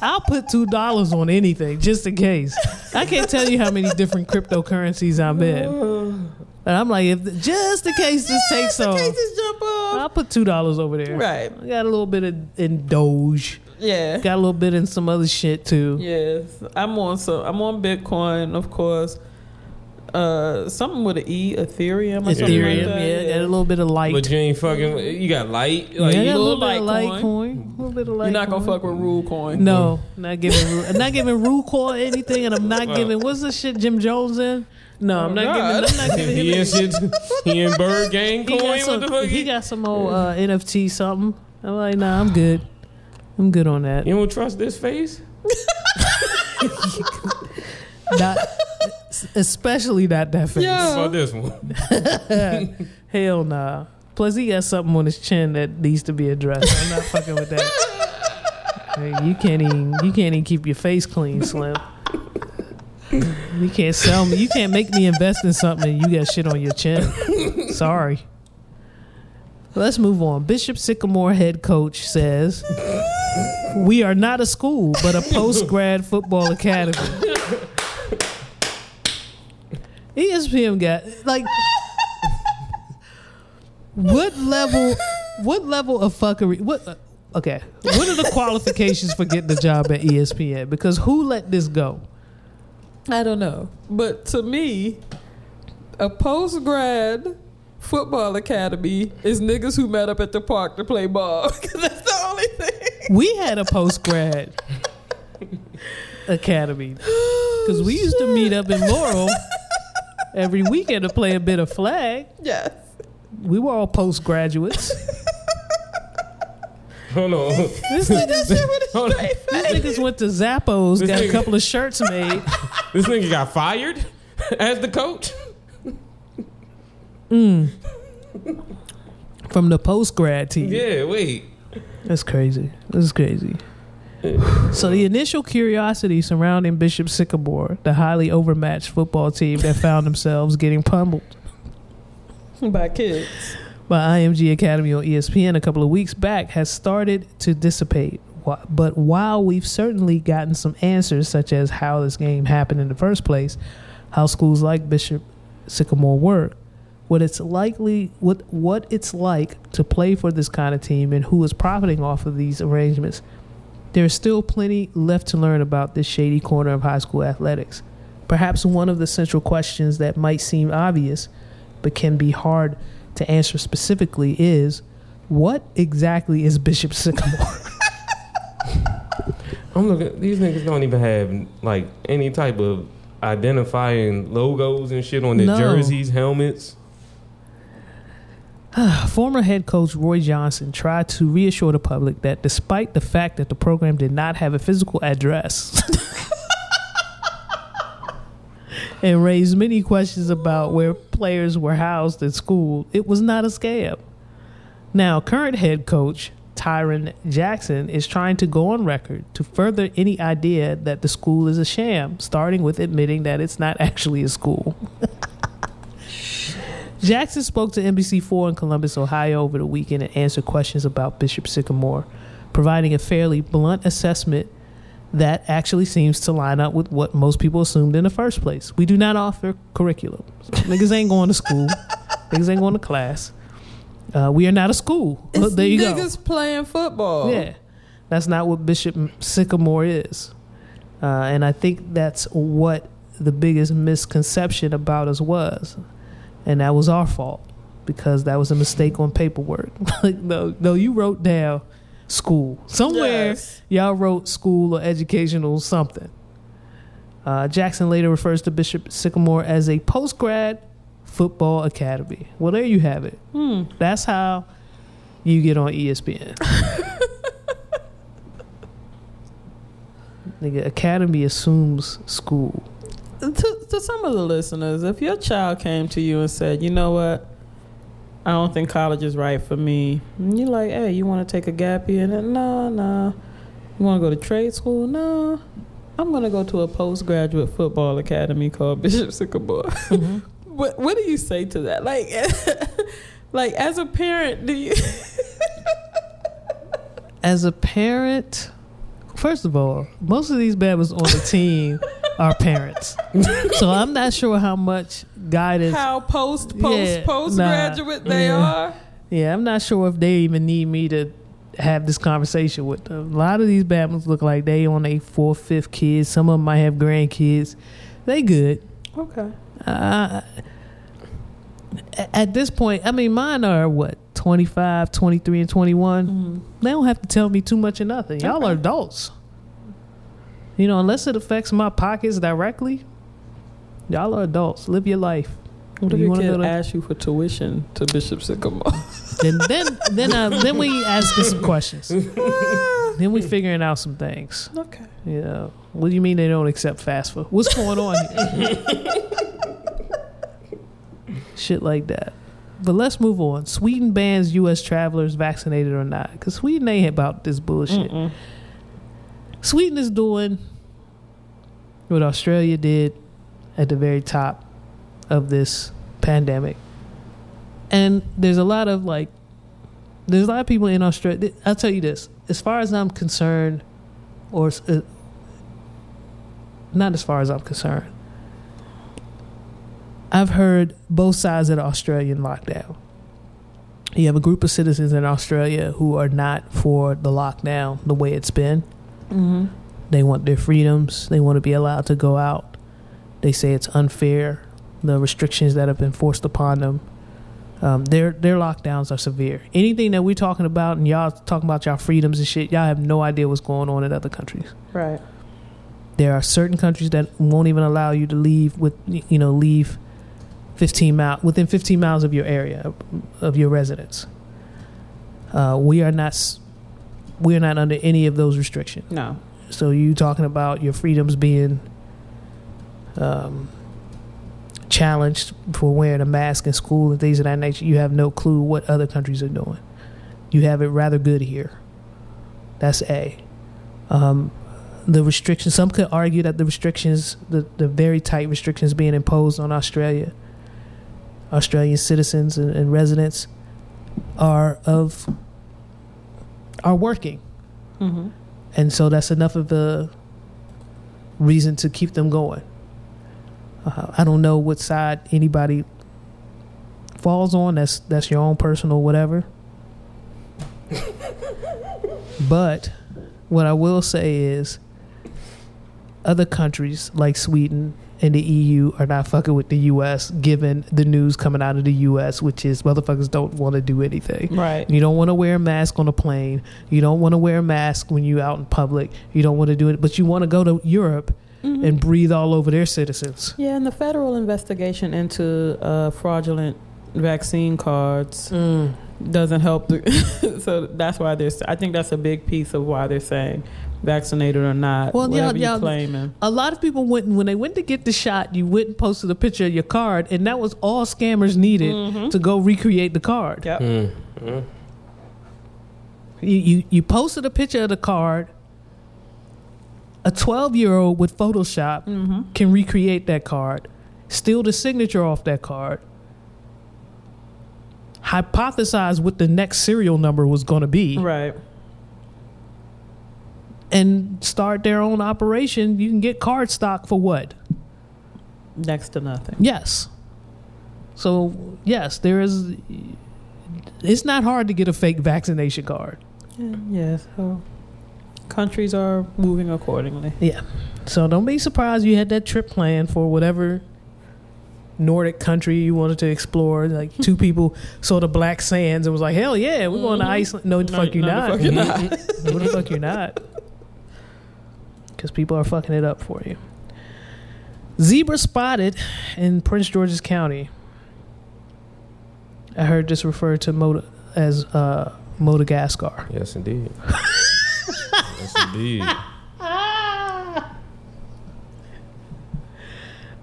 I'll put two dollars on anything just in case. I can't tell you how many different cryptocurrencies I'm in, and I'm like, if just in case this takes In off, case this jump off. I'll put two dollars over there. Right. I got a little bit of in Doge. Yeah. Got a little bit in some other shit too. Yes, I'm on so I'm on Bitcoin, of course. Uh, something with an E, Ethereum or something Ethereum, like that. yeah, got a little bit of light. But you ain't fucking. You got light. yeah, Like, I got a little little bit of Litecoin. Litecoin. A little bit of Litecoin. You're not gonna fuck with Rule Coin. No, not giving. Ru- I'm not giving Rucoin anything, and I'm not giving. What's the shit Jim Jones in? No, I'm Oh, not God. giving. I'm not giving he him. in shit. He in Byrd Gang coin. He coin. got, What some, the fuck? he got some old uh, NFT something. I'm like, nah, I'm good. I'm good on that. you don't trust this face? Not, especially not that face. Yeah. What about this one? Hell nah. Plus, he got something on his chin that needs to be addressed. I'm not fucking with that. Hey, you can't even you can't even keep your face clean, Slim. You can't sell me. You can't make me invest in something and you got shit on your chin. Sorry. Let's move on. Bishop Sycamore head coach says, "We are not a school, but a post grad football academy." ESPN got like what level what level of fuckery what uh, okay what are the qualifications for getting the job at espn because who let this go I don't know. But to me, a post grad football academy is niggas who met up at the park to play ball. that's the only thing. we had a post-grad academy because we used to meet up in laurel every weekend to play a bit of flag Yes. we were all postgraduates Hold on. this niggas, Hold on. these niggas went to zappos This got a couple of shirts made This nigga got fired as the coach. Mm. From the post-grad team Yeah, wait. That's crazy. That's crazy. So the initial curiosity surrounding Bishop Sycamore, the highly overmatched football team that found themselves getting pummeled By kids. by IMG Academy on ESPN a couple of weeks back, has started to dissipate. But while we've certainly gotten some answers, such as how this game happened in the first place, how schools like Bishop Sycamore work, what it's likely, what what it's like to play for this kind of team, and who is profiting off of these arrangements, there's still plenty left to learn about this shady corner of high school athletics. Perhaps one of the central questions that might seem obvious, but can be hard to answer specifically is what exactly is Bishop Sycamore? I'm looking. These niggas don't even have like any type of identifying logos and shit on their No. jerseys, helmets. Former head coach Roy Johnson tried to reassure the public that despite the fact that the program did not have a physical address and raised many questions about where players were housed at school, it was not a scam. Now, current head coach Tyren Jackson is trying to go on record to further any idea that the school is a sham, starting with admitting that it's not actually a school. Jackson spoke to NBC4 in Columbus, Ohio over the weekend and answered questions about Bishop Sycamore, providing a fairly blunt assessment that actually seems to line up with what most people assumed in the first place. We do not offer curriculum. Niggas ain't going to school. Niggas ain't going to class. Uh, we are not a school. It's there you niggas playing football. Yeah. That's not what Bishop Sycamore is. Uh, and I think that's what the biggest misconception about us was. And that was our fault because that was a mistake on paperwork. like, no, no, you wrote down school. Somewhere Yes. y'all wrote school or educational something. Uh, Jackson later refers to Bishop Sycamore as a post grad football academy. Well, there you have it. Hmm. That's how you get on ESPN. Nigga, academy assumes school. To, to some of the listeners, if your child came to you and said, "You know what? I don't think college is right for me," and you're like, "Hey, you want to take a gap year?" And no, no. You want to go to trade school? No. I'm gonna go to a postgraduate football academy called Bishop Sycamore. Mm-hmm. what What do you say to that? Like, like as a parent, do you? As a parent, first of all, most of these babies on the team are parents. so I'm not sure how much guidance. how post post Yeah, postgraduate nah, they yeah. are? Yeah, I'm not sure if they even need me to have this conversation with them. A lot of these babies look like they on a fourth, fifth kids. Some of them might have grandkids. They good. Okay. Uh, at this point, I mean, mine are what 25, 23, and 21. Mm-hmm. They don't have to tell me too much or nothing. Y'all Okay. are adults. You know, unless it affects my pockets directly, y'all are adults. Live your life. What Do if you your kid ask you for tuition to Bishop Sycamore? Then, then, then, uh, then we asking some questions. then we figuring out some things. okay. Know, what do you mean they don't accept FAFSA? What's going on here? Shit like that. But let's move on. Sweden bans U.S. travelers vaccinated or not. Because Sweden ain't about this bullshit. Mm-mm. Sweden is doing what Australia did at the very top of this pandemic. And there's a lot of like, there's a lot of people in Australia. I'll tell you this as far as I'm concerned, or uh, not as far as I'm concerned, I've heard both sides of the Australian lockdown. You have a group of citizens in Australia who are not for the lockdown the way it's been. Mm-hmm. They want their freedoms. They want to be allowed to go out. They say it's unfair, the restrictions that have been forced upon them. Um, their their lockdowns are severe. Anything that we're talking about and y'all talking about y'all freedoms and shit, y'all have no idea what's going on in other countries. Right. There are certain countries that won't even allow you to leave with you know leave 15 mile within 15 miles of your area of your residence. Uh, we are not s- we are not under any of those restrictions. No. So you talking about your freedoms being um, challenged for wearing a mask in school and things of that nature. You have no clue what other countries are doing. You have it rather good here. That's A. Um, the restrictions. Some could argue that the restrictions, the the very tight restrictions being imposed on Australia, Australian citizens and, and residents, are of are working Mm-hmm. and so that's enough of a reason to keep them going. Uh, I don't know what side anybody falls on. That's that's your own personal whatever. but what I will say is, other countries like Sweden and the EU are not fucking with the U.S. Given the news coming out of the U.S., which is motherfuckers don't want to do anything. Right. You don't want to wear a mask on a plane. You don't want to wear a mask when you're out in public. You don't want to do it, but you want to go to Europe Mm-hmm. and breathe all over their citizens. Yeah, and the federal investigation into uh, fraudulent vaccine cards doesn't help. The, so that's why there's. I think that's a big piece of why they're saying vaccinated or not. Well, y'all- whatever y'all- claiming. A lot of people went when they went to get the shot. You went and posted a picture of your card, and that was all scammers needed to go recreate the card. Yep. Mm. Mm. You, you you posted a picture of the card. A 12 year old with Photoshop Mm-hmm. can recreate that card, steal the signature off that card, hypothesize what the next serial number was going to be, Right. And start their own operation. You can get card stock for what? Next to nothing. Yes. So yes, there is. It's not hard to get a fake vaccination card. Yeah, yes. So countries are moving accordingly. Yeah. So don't be surprised you had that trip planned for whatever Nordic country you wanted to explore. Like two people saw the black sands and was like, "Hell yeah, we're going to Mhm. Iceland." No, the No, fuck you no, the not. fuck you're not. no, the fuck you not. Because people are fucking it up for you. Zebra spotted in Prince George's County. I heard this referred to Mod- as uh, Madagascar. Yes, indeed. yes, indeed.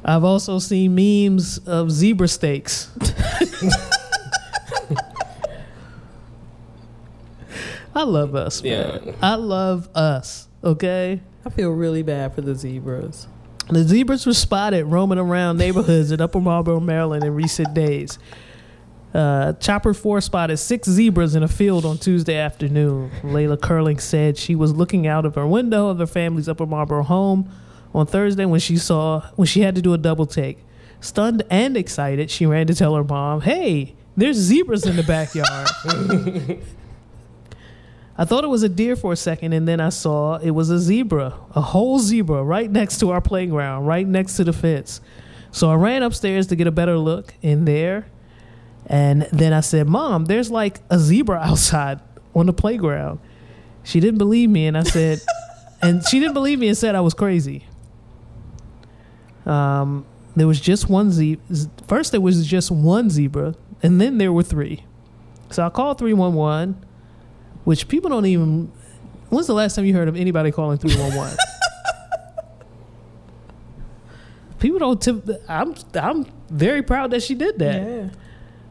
I've also seen memes of zebra steaks. I love us, man. Yeah. I love us. Okay. I feel really bad for the zebras. The zebras were spotted roaming around neighborhoods in Upper Marlboro, Maryland in recent days. Uh, Chopper 4 spotted six zebras in a field on Tuesday afternoon. Layla Curling said she was looking out of her window of her family's Upper Marlboro home on Thursday when she saw when she had to do a double take. Stunned and excited, she ran to tell her mom, "Hey, there's zebras in the backyard." I thought it was a deer for a second, and then I saw it was a zebra, a whole zebra, right next to our playground, right next to the fence. So I ran upstairs to get a better look in there, and then I said, "Mom, there's like a zebra outside on the playground." She didn't believe me, and I said, and she didn't believe me and said I was crazy. Um, there was just one zebra. First, there was just one zebra, and then there were three. So I called three one one which people don't even. When's the last time you heard of anybody calling three one one? People don't tip. I'm I'm very proud that she did that. Yeah.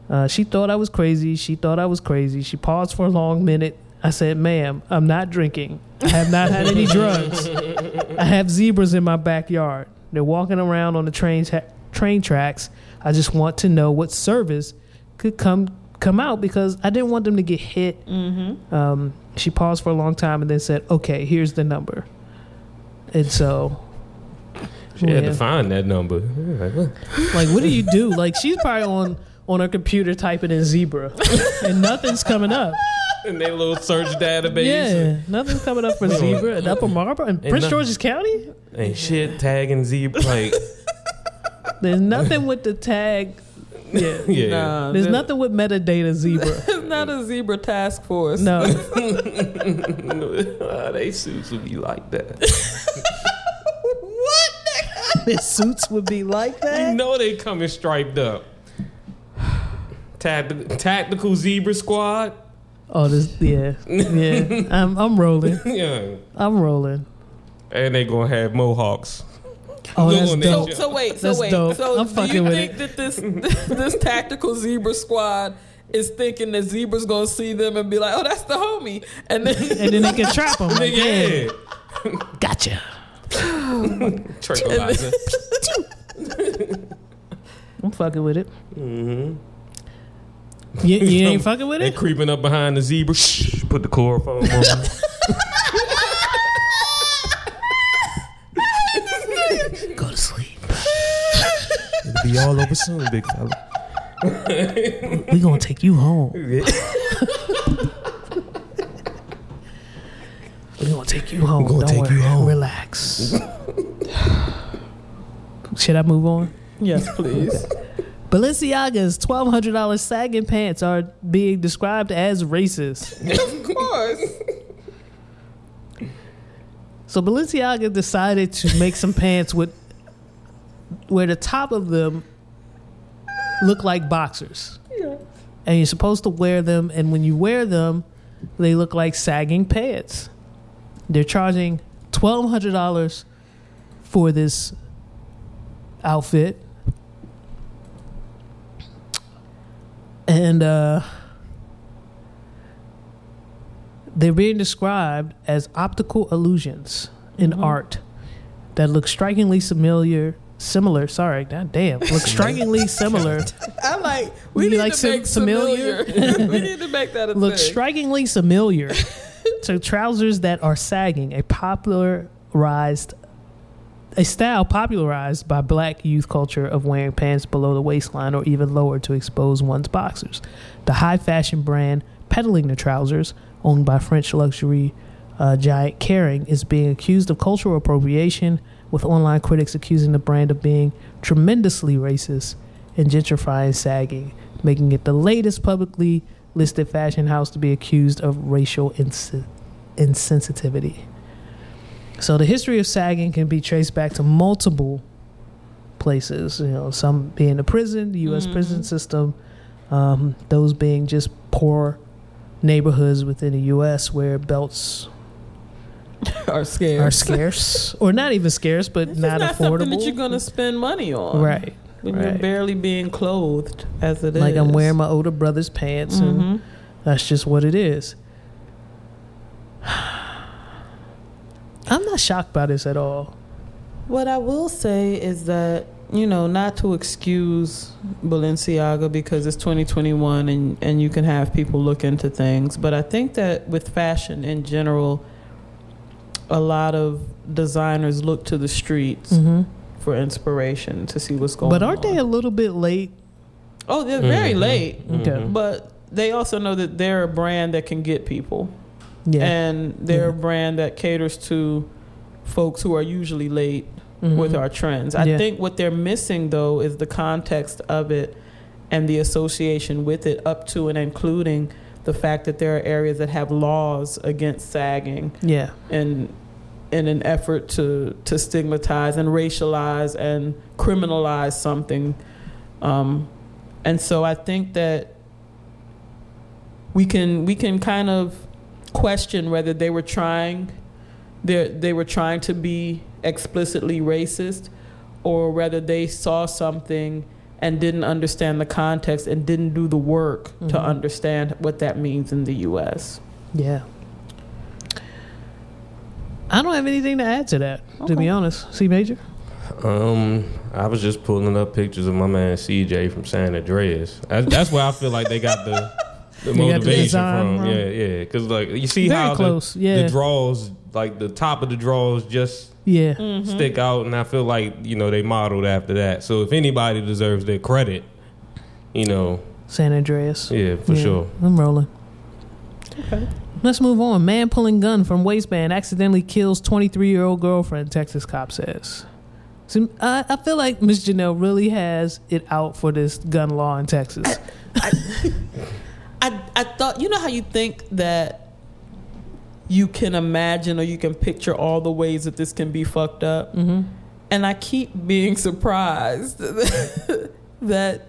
Uh, she thought I was crazy. She thought I was crazy. She paused for a long minute. I said, "Ma'am, I'm not drinking. I have not had any drugs. I have zebras in my backyard. They're walking around on the train ta- train tracks. I just want to know what service could come come out because I didn't want them to get hit." Mm-hmm. Um, she paused for a long time and then said, "Okay, here's the number." And so, She had to find that number. Like, what? do you do? Like, she's probably on on her computer typing in zebra, and nothing's coming up. In their little search database. Yeah, nothing's coming up for zebra in Upper Marlboro in Prince nothing. George's County. Ain't shit tagging zebra. Like, There's nothing with the tag. Yeah, yeah. Nah, there's there- nothing with metadata zebra. It's not a zebra task force. No, they suits would be like that. What the suits would be like that. You know they coming striped up. Tact- tactical zebra squad. Oh, this yeah, yeah. I'm I'm rolling. Yeah. I'm rolling. And they gonna have mohawks. Oh, that's Doing dope. So, so wait, so That's wait. dope. So I'm do fucking you with think that this this tactical zebra squad is thinking that zebra's gonna see them and be like, "Oh, that's the homie," and then And then they can trap them. Like, yeah, Yeah. gotcha. Tranquilizer. I'm fucking with it. mm-hmm. You, you ain't fucking with it? They it? creeping up behind the zebra. Shh, put the chloroform on. Be all over soon, big fella. We gonna take you home. We gonna take you home. We gonna Don't take worry. you home. Relax. Should I move on? yes, please. Balenciaga's twelve hundred dollars sagging pants are being described as racist. of course. So Balenciaga decided to make some pants with where the top of them look like boxers. And you're supposed to wear them and when you wear them, they look like sagging pants. They're charging twelve hundred dollars for this outfit. And uh they're being described as optical illusions in art that look strikingly familiar similar. Sorry, god damn, look strikingly similar. I like. We You need like to sim- make familiar? familiar. we need to make that a look thing. strikingly familiar to trousers that are sagging, a popularized a style popularized by black youth culture of wearing pants below the waistline or even lower to expose one's boxers. The high fashion brand peddling the trousers, owned by French luxury uh, giant Kering, is being accused of cultural appropriation, with online critics accusing the brand of being tremendously racist and gentrifying sagging, making it the latest publicly listed fashion house to be accused of racial insen- insensitivity. So the history of sagging can be traced back to multiple places. You know, some being the prison, the U.S. Mhm. prison system, um, those being just poor neighborhoods within the U.S. where belts Are scarce. are scarce, or not even scarce, but It's not, just not something affordable. that you're gonna spend money on, right. When you're barely being clothed as it is. Like I'm wearing my older brother's pants, and Mhm. that's just what it is. I'm not shocked by this at all. What I will say is that you know, not to excuse Balenciaga because it's 2021 and and you can have people look into things, but I think that with fashion in general, a lot of designers look to the streets Mm-hmm. for inspiration to see what's going on. But aren't they a little bit late? Oh, they're very Mhm. late, Okay. Mhm. but they also know that they're a brand that can get people. Yeah. and they're a brand that caters to folks who are usually late Mhm. with our trends. I Yeah. think what they're missing though is the context of it and the association with it up to and including the fact that there are areas that have laws against sagging Yeah. and in an effort to to stigmatize and racialize and criminalize something um, and so I think that we can we can kind of question whether they were trying they they were trying to be explicitly racist or whether they saw something and didn't understand the context and didn't do the work to Mhm. understand what that means in the US. Yeah. I don't have anything to add to that, to be honest. C Major? Um, I was just pulling up pictures of my man CJ from San Andreas. That's, that's where I feel like they got the the They got the motivation design from. from. Yeah, yeah. Because like you see Very how the, close. yeah. the draws, like the top of the draws, just yeah. Mm-hmm. stick out, and I feel like you know they modeled after that. So if anybody deserves their credit, you know, San Andreas. yeah, for Yeah, sure. I'm rolling. Okay. Let's move on. Man pulling gun from waistband accidentally kills 23 year old girlfriend, Texas cop says. So, I, I feel like Miss Janelle really has it out for this gun law in Texas. I I thought you know how you think that you can imagine or you can picture all the ways that this can be fucked up, Mm-hmm. and I keep being surprised that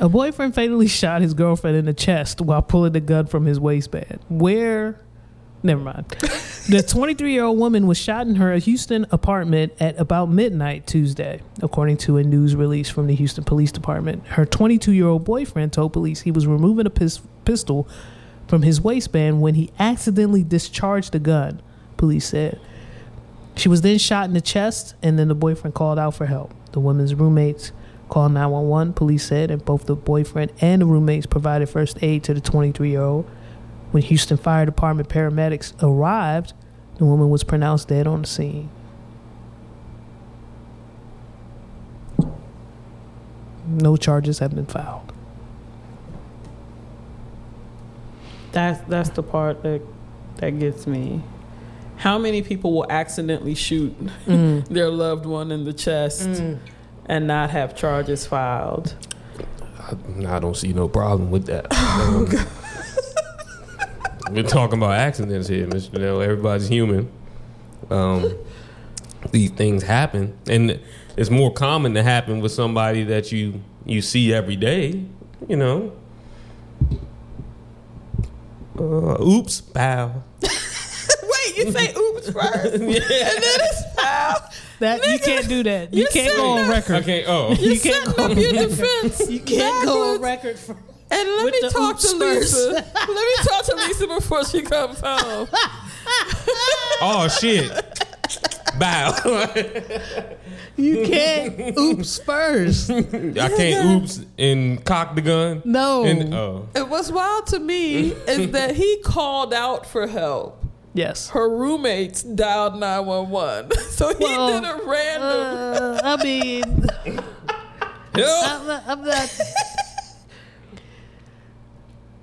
A boyfriend fatally shot his girlfriend in the chest while pulling the gun from his waistband. Where? Never mind. the 23 year old woman was shot in her Houston apartment at about midnight Tuesday, according to a news release from the Houston Police Department. Her 22 year old boyfriend told police he was removing a pis- pistol from his waistband when he accidentally discharged the gun, police said. She was then shot in the chest, and then the boyfriend called out for help. The woman's roommates called 911, police said, and both the boyfriend and the roommates provided first aid to the 23 year old. When Houston Fire Department paramedics arrived, the woman was pronounced dead on the scene. No charges have been filed. That's that's the part that that gets me. How many people will accidentally shoot Mm. their loved one in the chest and not have charges filed? I, I don't see no problem with that. Um, We're talking about accidents here, Mr. Janelle. Everybody's human. Um, these things happen, and it's more common to happen with somebody that you you see every day. You know. Uh, oops, bow. Wait, you say oops first, and then it's foul. That you can't do that. You can't go on record. Okay. Oh. You're You can't setting up your defense. You can't go on record for And let With me the talk to first. Lisa. let me talk to Lisa before she comes home. Oh shit. Bow. You can't oops first. I can't oops and cock the gun. No. And oh, And what's wild to me is that he called out for help. yes. Her roommates dialed 911. So he Well, did a random. Uh, I mean, yeah. I'm not, I'm not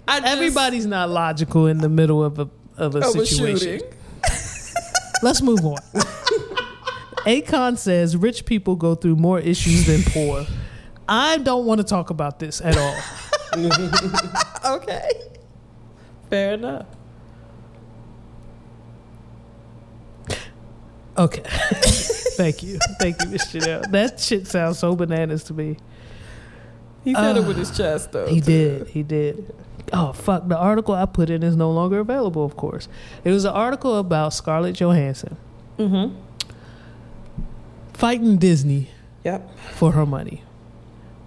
I just- everybody's not logical in the middle of a of a of situation. shooting. Let's move on. Akon says rich people go through more issues than poor. I don't want to talk about this at all. Okay. Fair enough. Okay. Thank you. Thank you, Miss Janelle. That shit sounds so bananas to me. He said Uh, it with his chest, though. He too. did. He did. Oh fuck! The article I put in is no longer available. Of course, it was an article about Scarlett Johansson Mm-hmm. Fighting Disney Yep. for her money.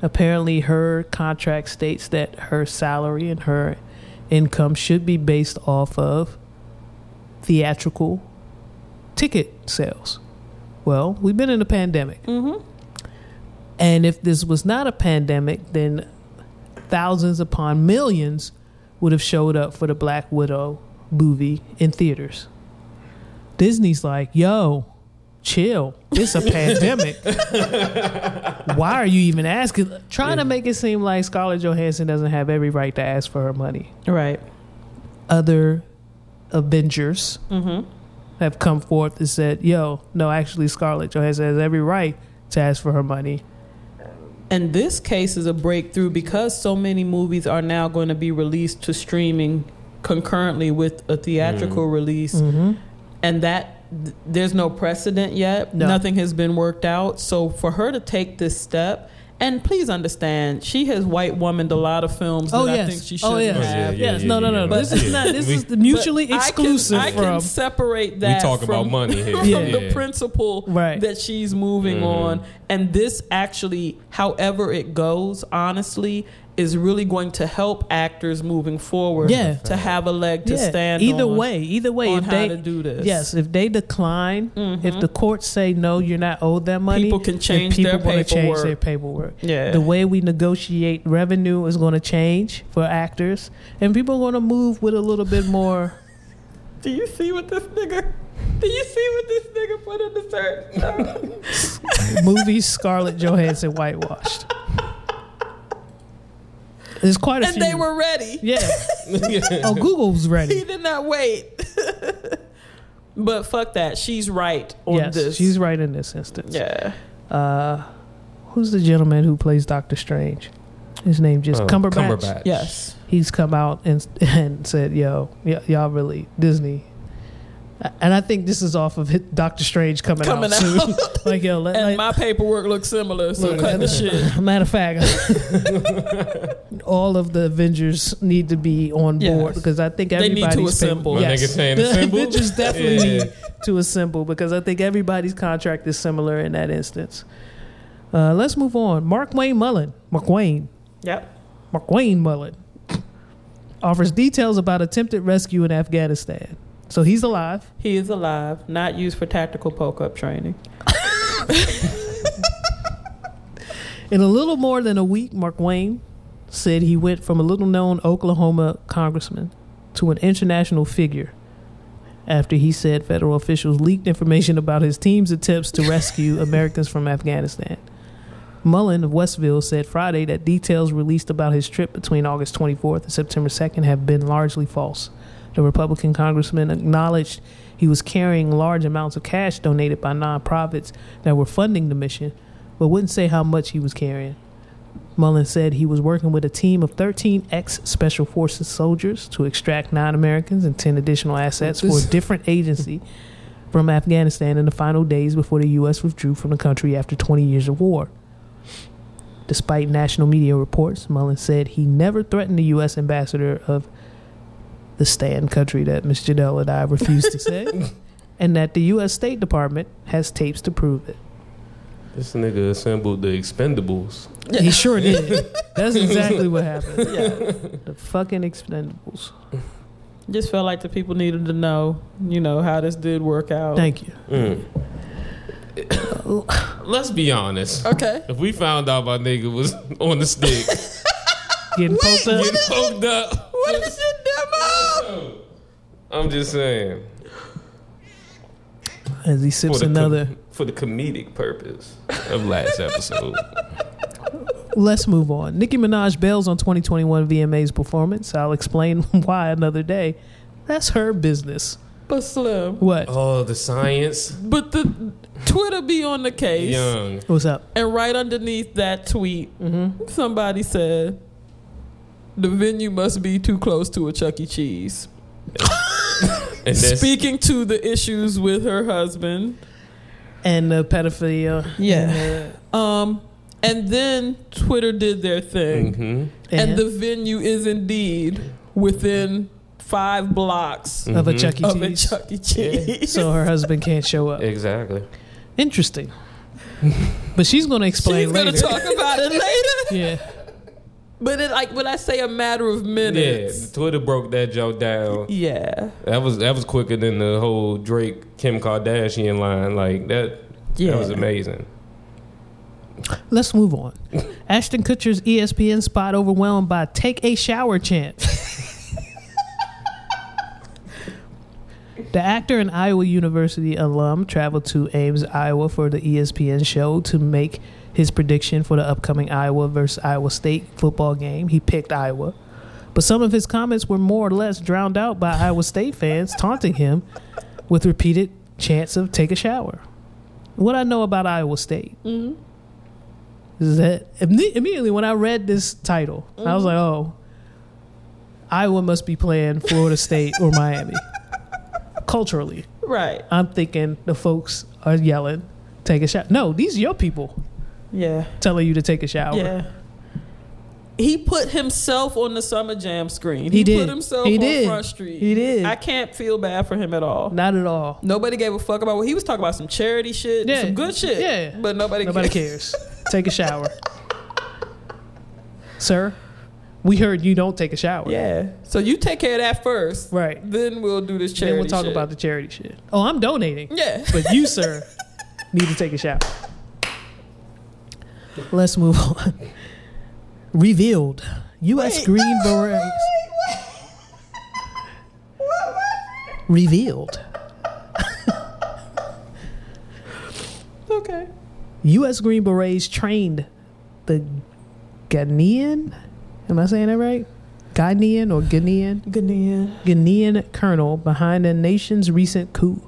Apparently, her contract states that her salary and her income should be based off of theatrical ticket sales. Well, we've been in a pandemic. Mm-hmm. And if this was not a pandemic, then thousands upon millions would have showed up for the Black Widow movie in theaters. Disney's like, yo, chill. It's a pandemic. Why are you even asking? Trying to make it seem like Scarlett Johansson doesn't have every right to ask for her money. Right. Other Avengers Mm-hmm. have come forth and said, yo, no, actually, Scarlett Johansson has every right to ask for her money. And this case is a breakthrough because so many movies are now going to be released to streaming concurrently with a theatrical release. Mm-hmm. And that th- there's no precedent yet. No. Nothing has been worked out. So for her to take this step, and please understand, she has white womaned a lot of films Oh that yes. I think she should oh yes. have. yeah, yes. yeah, no, no, no. yeah. This is not. This We- is the mutually But I can- exclusive I can, separate that. We talk about money here. from Yeah. the principle Right. that she's moving Mhm. on, and this actually, however it goes, honestly, is really going to help actors moving forward. Yeah. to have a leg to yeah. stand. Either on, way, either way, if how they to do this. yes, if they decline, Mhm. if the courts say no, you're not owed that money. People can change people their gonna change their paperwork. yeah, The way we negotiate revenue is going to change for actors, and people are going to move with a little bit more. Do you see what this nigga? Do you see what this nigga put in the search? movies Scarlett Johansson whitewashed. There's quite a and few. they were ready. yeah. Oh, Google's He ready. He did not wait. but fuck that. She's right on yes, this. she's right in this instance. Yeah. Uh, who's the gentleman who plays Doctor Strange? His name just Oh, Cumberbatch. Cumberbatch. Yes. He's come out and and said, "Yo, y- y'all really Disney." And I think this is off of Doctor Strange coming, Coming out, soon. like yo, let, And like, my paperwork looks similar, so Look, cut the shit. Matter of fact, all of the Avengers need to be on board Yes. because I think They need to everybody's pay- assemble. My Yes, saying the assemble? Avengers definitely Yeah. need to assemble because I think everybody's contract is similar in that instance. Uh, let's move on. Markwayne Mullin, Mark Wayne, Yep. Markwayne Mullin, offers details about attempted rescue in Afghanistan. So he's alive. He is alive, not used for tactical poke up training. In a little more than a week, Markwayne said he went from a little known Oklahoma congressman to an international figure after he said federal officials leaked information about his team's attempts to rescue Americans from Afghanistan. Mullin of Westville said Friday that details released about his trip between August 24th and September 2nd have been largely false. The Republican congressman acknowledged he was carrying large amounts of cash donated by nonprofits that were funding the mission, but wouldn't say how much he was carrying. Mullin said he was working with a team of 13 ex Special Forces soldiers to extract nine Americans and 10 additional assets for a different agency from Afghanistan in the final days before the U.S. withdrew from the country after 20 years of war. Despite national media reports, Mullin said he never threatened the U.S. ambassador of the stand country that Ms. Janelle and I refuse to say, and that the U.S. State Department has tapes to prove it. This nigga assembled the expendables. He sure did. That's exactly what happened. Yeah. The fucking expendables. Just felt like the people needed to know, you know, how this did work out. Thank you. Mm. Let's be honest. Okay. If we found out my nigga was on the stick, Getting poked up. getting poked up, What is your demo? I'm just saying. As he sips the com- another. for the comedic purpose of last episode. Let's move on. Nicki Minaj bails on 2021 VMA's performance. I'll explain why another day. That's her business. But Slim. What? oh, the science. But the Twitter be on the case. Young. What's up? And right underneath that tweet, mm-hmm. somebody said, the venue must be too close to a Chuck E. Cheese. And Speaking to the issues with her husband. And the pedophilia. Yeah. Um, and then Twitter did their thing. Mhm. And the venue is indeed within five blocks of a. Chuck E. of Cheese. Chuck E. Cheese. so her husband can't show up. Exactly. Interesting. But she's going to explain She's gonna talk about it later. yeah. But it, like when I say a matter of minutes, Yeah, minutes. Twitter broke that joke down. Yeah. That was that was quicker than the whole Drake Kim Kardashian line. Like that. Yeah. That was amazing. Let's move on. Ashton Kutcher's ESPN spot overwhelmed by "Take a shower" chant. the actor and Iowa University alum traveled to Ames, Iowa, for the ESPN show to make his prediction for the upcoming Iowa versus Iowa State football game. He picked Iowa, but some of his comments were more or less drowned out by Iowa State fans taunting him with repeated chants of "Take a shower." What I know about Iowa State mm-hmm. is that immediately when I read this title, I was like, mm-hmm. oh, Iowa must be playing Florida State or Miami. Culturally, Right. I'm thinking the folks are yelling, take a shower. No, these are your people Yeah. telling you to take a shower. Yeah. He put himself on the Summer Jam screen. He He, did. put himself He on did. Front Street. He did. I can't feel bad for him at all. Not at all. Nobody gave a fuck about what he was talking about. Some charity shit, Yeah. some good shit. Yeah. but nobody. Nobody cares. cares. take a shower. Sir, we heard you don't take a shower. Yeah. So you take care of that first, Right. Then we'll do this charity. Then we'll talk shit. about the charity shit. Oh, I'm donating. Yeah. But you, sir, need to take a shower. Let's move on. Revealed. U.S. Wait. Green Berets. Revealed. Okay. U.S. Green Berets trained the Ghanaian. Am I saying that right? Ghanaian or Ghanaian? Ghanaian. Ghanaian colonel behind the nation's recent coup.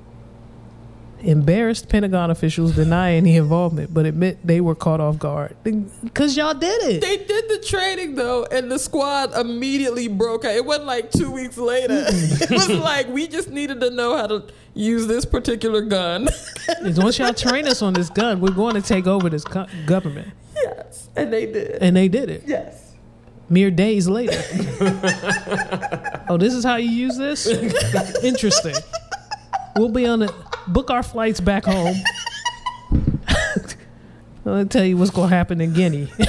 Embarrassed Pentagon officials deny any involvement, but admit they were caught off guard. Because y'all did it. They did the training though, and the squad immediately broke out. It wasn't like two weeks later. it was like we just needed to know how to use this particular gun. Once y'all train us on this gun, we're going to take over this co- government. yes, and they did. And they did it. yes. Mere days later. oh, this is how you use this? Interesting. We'll be on the book our flights back home. I'll tell you what's going to happen in Guinea. I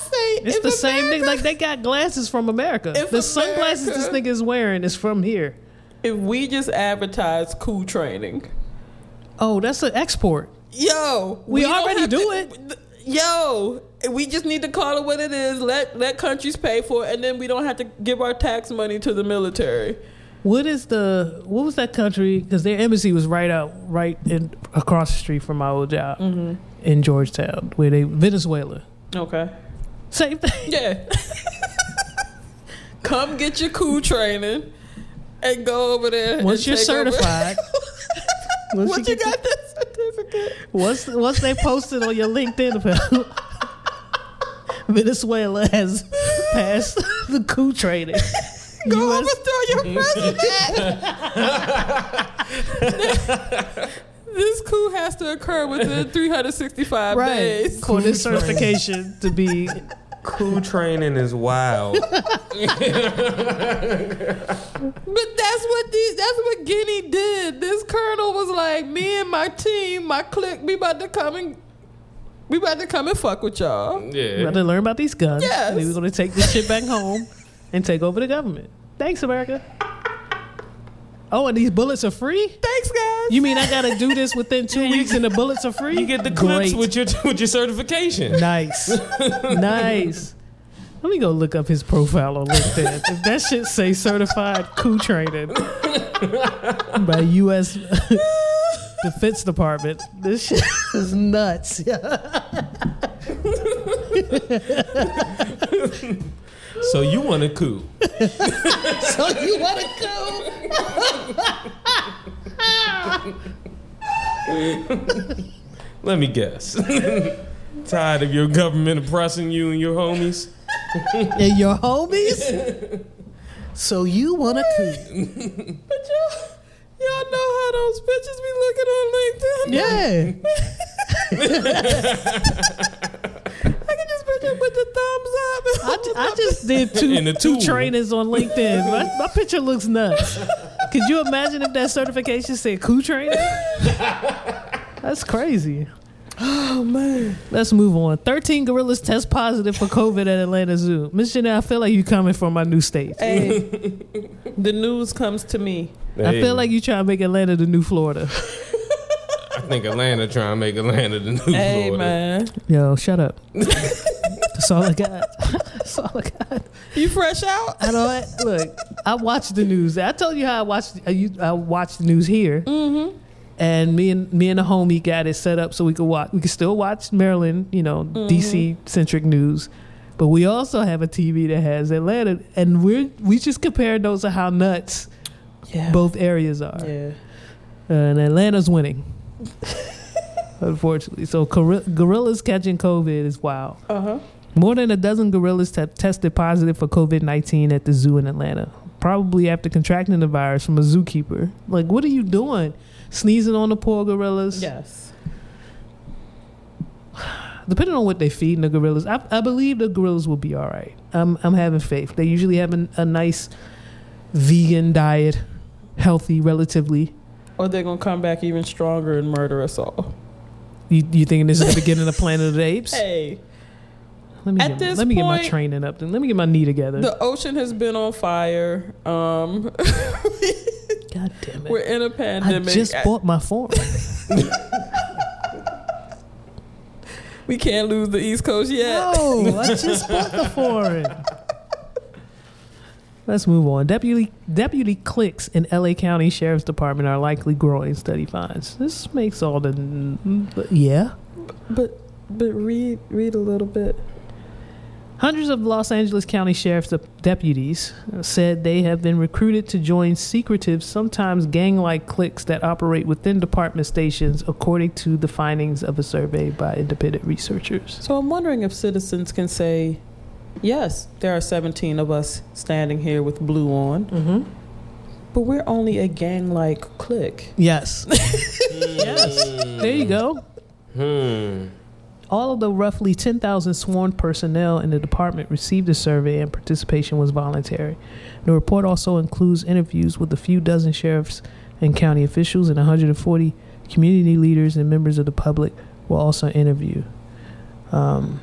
say It's if the same thing. Like they got glasses from America. The sunglasses this America- nigga is wearing is from here. if we just advertise cool training, Oh, that's an export. yo, We don't already do to- it. Yo, we just need to call it what it is. Let let countries pay for it, and then we don't have to give our tax money to the military. What is the what was that country? Because their embassy was right out, right in across the street from my old job Mm-hmm. in Georgetown, where they Venezuela. Okay. Same thing. Yeah. Come get your coup training and go over there. Once you're certified, once Once you you got that certificate. once once they posted on your LinkedIn, Venezuela has passed the coup training. Go US overthrow your president. this coup has to occur within 365 right days. for this certification to be Coup training is wild. But that's what these that's what Guinea did. This colonel was like, me and my team, my clique, we about to come and we about to come and fuck with y'all. We Yeah. got to learn about these guns. Yes. And then we're going to take this shit back home and take over the government. Thanks, America. Oh, and these bullets are free? Thanks, guys. You mean I gotta do this within two weeks and the bullets are free? You get the clips Great. with your with your certification. Nice. nice. Let me go look up his profile on LinkedIn. if that shit say certified coup training by U.S. Defense Department, this shit is nuts. So you want a coup? so you want a coup? Let me guess. Tired of your government oppressing you and your homies? And your homies? So you want a coup? But y'all, y'all know how those bitches be looking on LinkedIn. Yeah. I can just picture with the thumbs up. I, ju- I just did two, the two tool. trainings on LinkedIn. My, my picture looks nuts. Could you imagine if that certification said coup training? That's crazy. Oh man. Let's move on. 13 gorillas test positive for COVID at Atlanta Zoo. Miss Janelle, I feel like you coming from my new state. Hey, the news comes to me. I feel like you trying to make Atlanta the new Florida. I think Atlanta trying to make Atlanta the new Florida. Hey Florida. man, Yo, shut up. That's all I got. That's all I got. you fresh out? I know what? Look, I watched the news. I told you how I watched. I, u- I watched the news here, Mm-hmm. And me and me and the homie got it set up so we could watch. We could still watch Maryland, you know, DC centric news, but we also have a TV that has Atlanta, and we're we just compared those to how nuts Yeah. both areas are. Yeah. Uh, and Atlanta's winning. Unfortunately, so gorilla- gorillas catching COVID is wild. Uh huh. More than a dozen gorillas te- tested positive for COVID 19 at the zoo in Atlanta, probably after contracting the virus from a zookeeper. Like, what are you doing? Sneezing on the poor gorillas? Yes. Depending on what they feed the gorillas, I, I believe the gorillas will be all right. I'm, I'm having faith. They usually have an, a nice vegan diet, healthy relatively. Or they're gonna come back even stronger and murder us all. You, you thinking this is the beginning of Planet of the Apes? Hey, Let me, At get, this let me get my training up. Then. Let me get my knee together. the ocean has been on fire. Um, God damn it. we're in a pandemic. I just bought my form. we can't lose the East Coast yet. No, I just bought the foreign. Let's move on. Deputy deputy cliques in LA County Sheriff's Department are likely growing study finds. This makes all the yeah. But but read read a little bit. Hundreds of Los Angeles County Sheriff's deputies said they have been recruited to join secretive, sometimes gang like cliques that operate within department stations, according to the findings of a survey by independent researchers. So I'm wondering if citizens can say, yes, there are 17 of us standing here with blue on, Mm-hmm. but we're only a gang-like clique. Yes. yes. There you go. Hmm. All of the roughly 10,000 sworn personnel in the department received the survey and participation was voluntary. The report also includes interviews with a few dozen sheriffs and county officials, and 140 community leaders and members of the public were also interviewed. Um,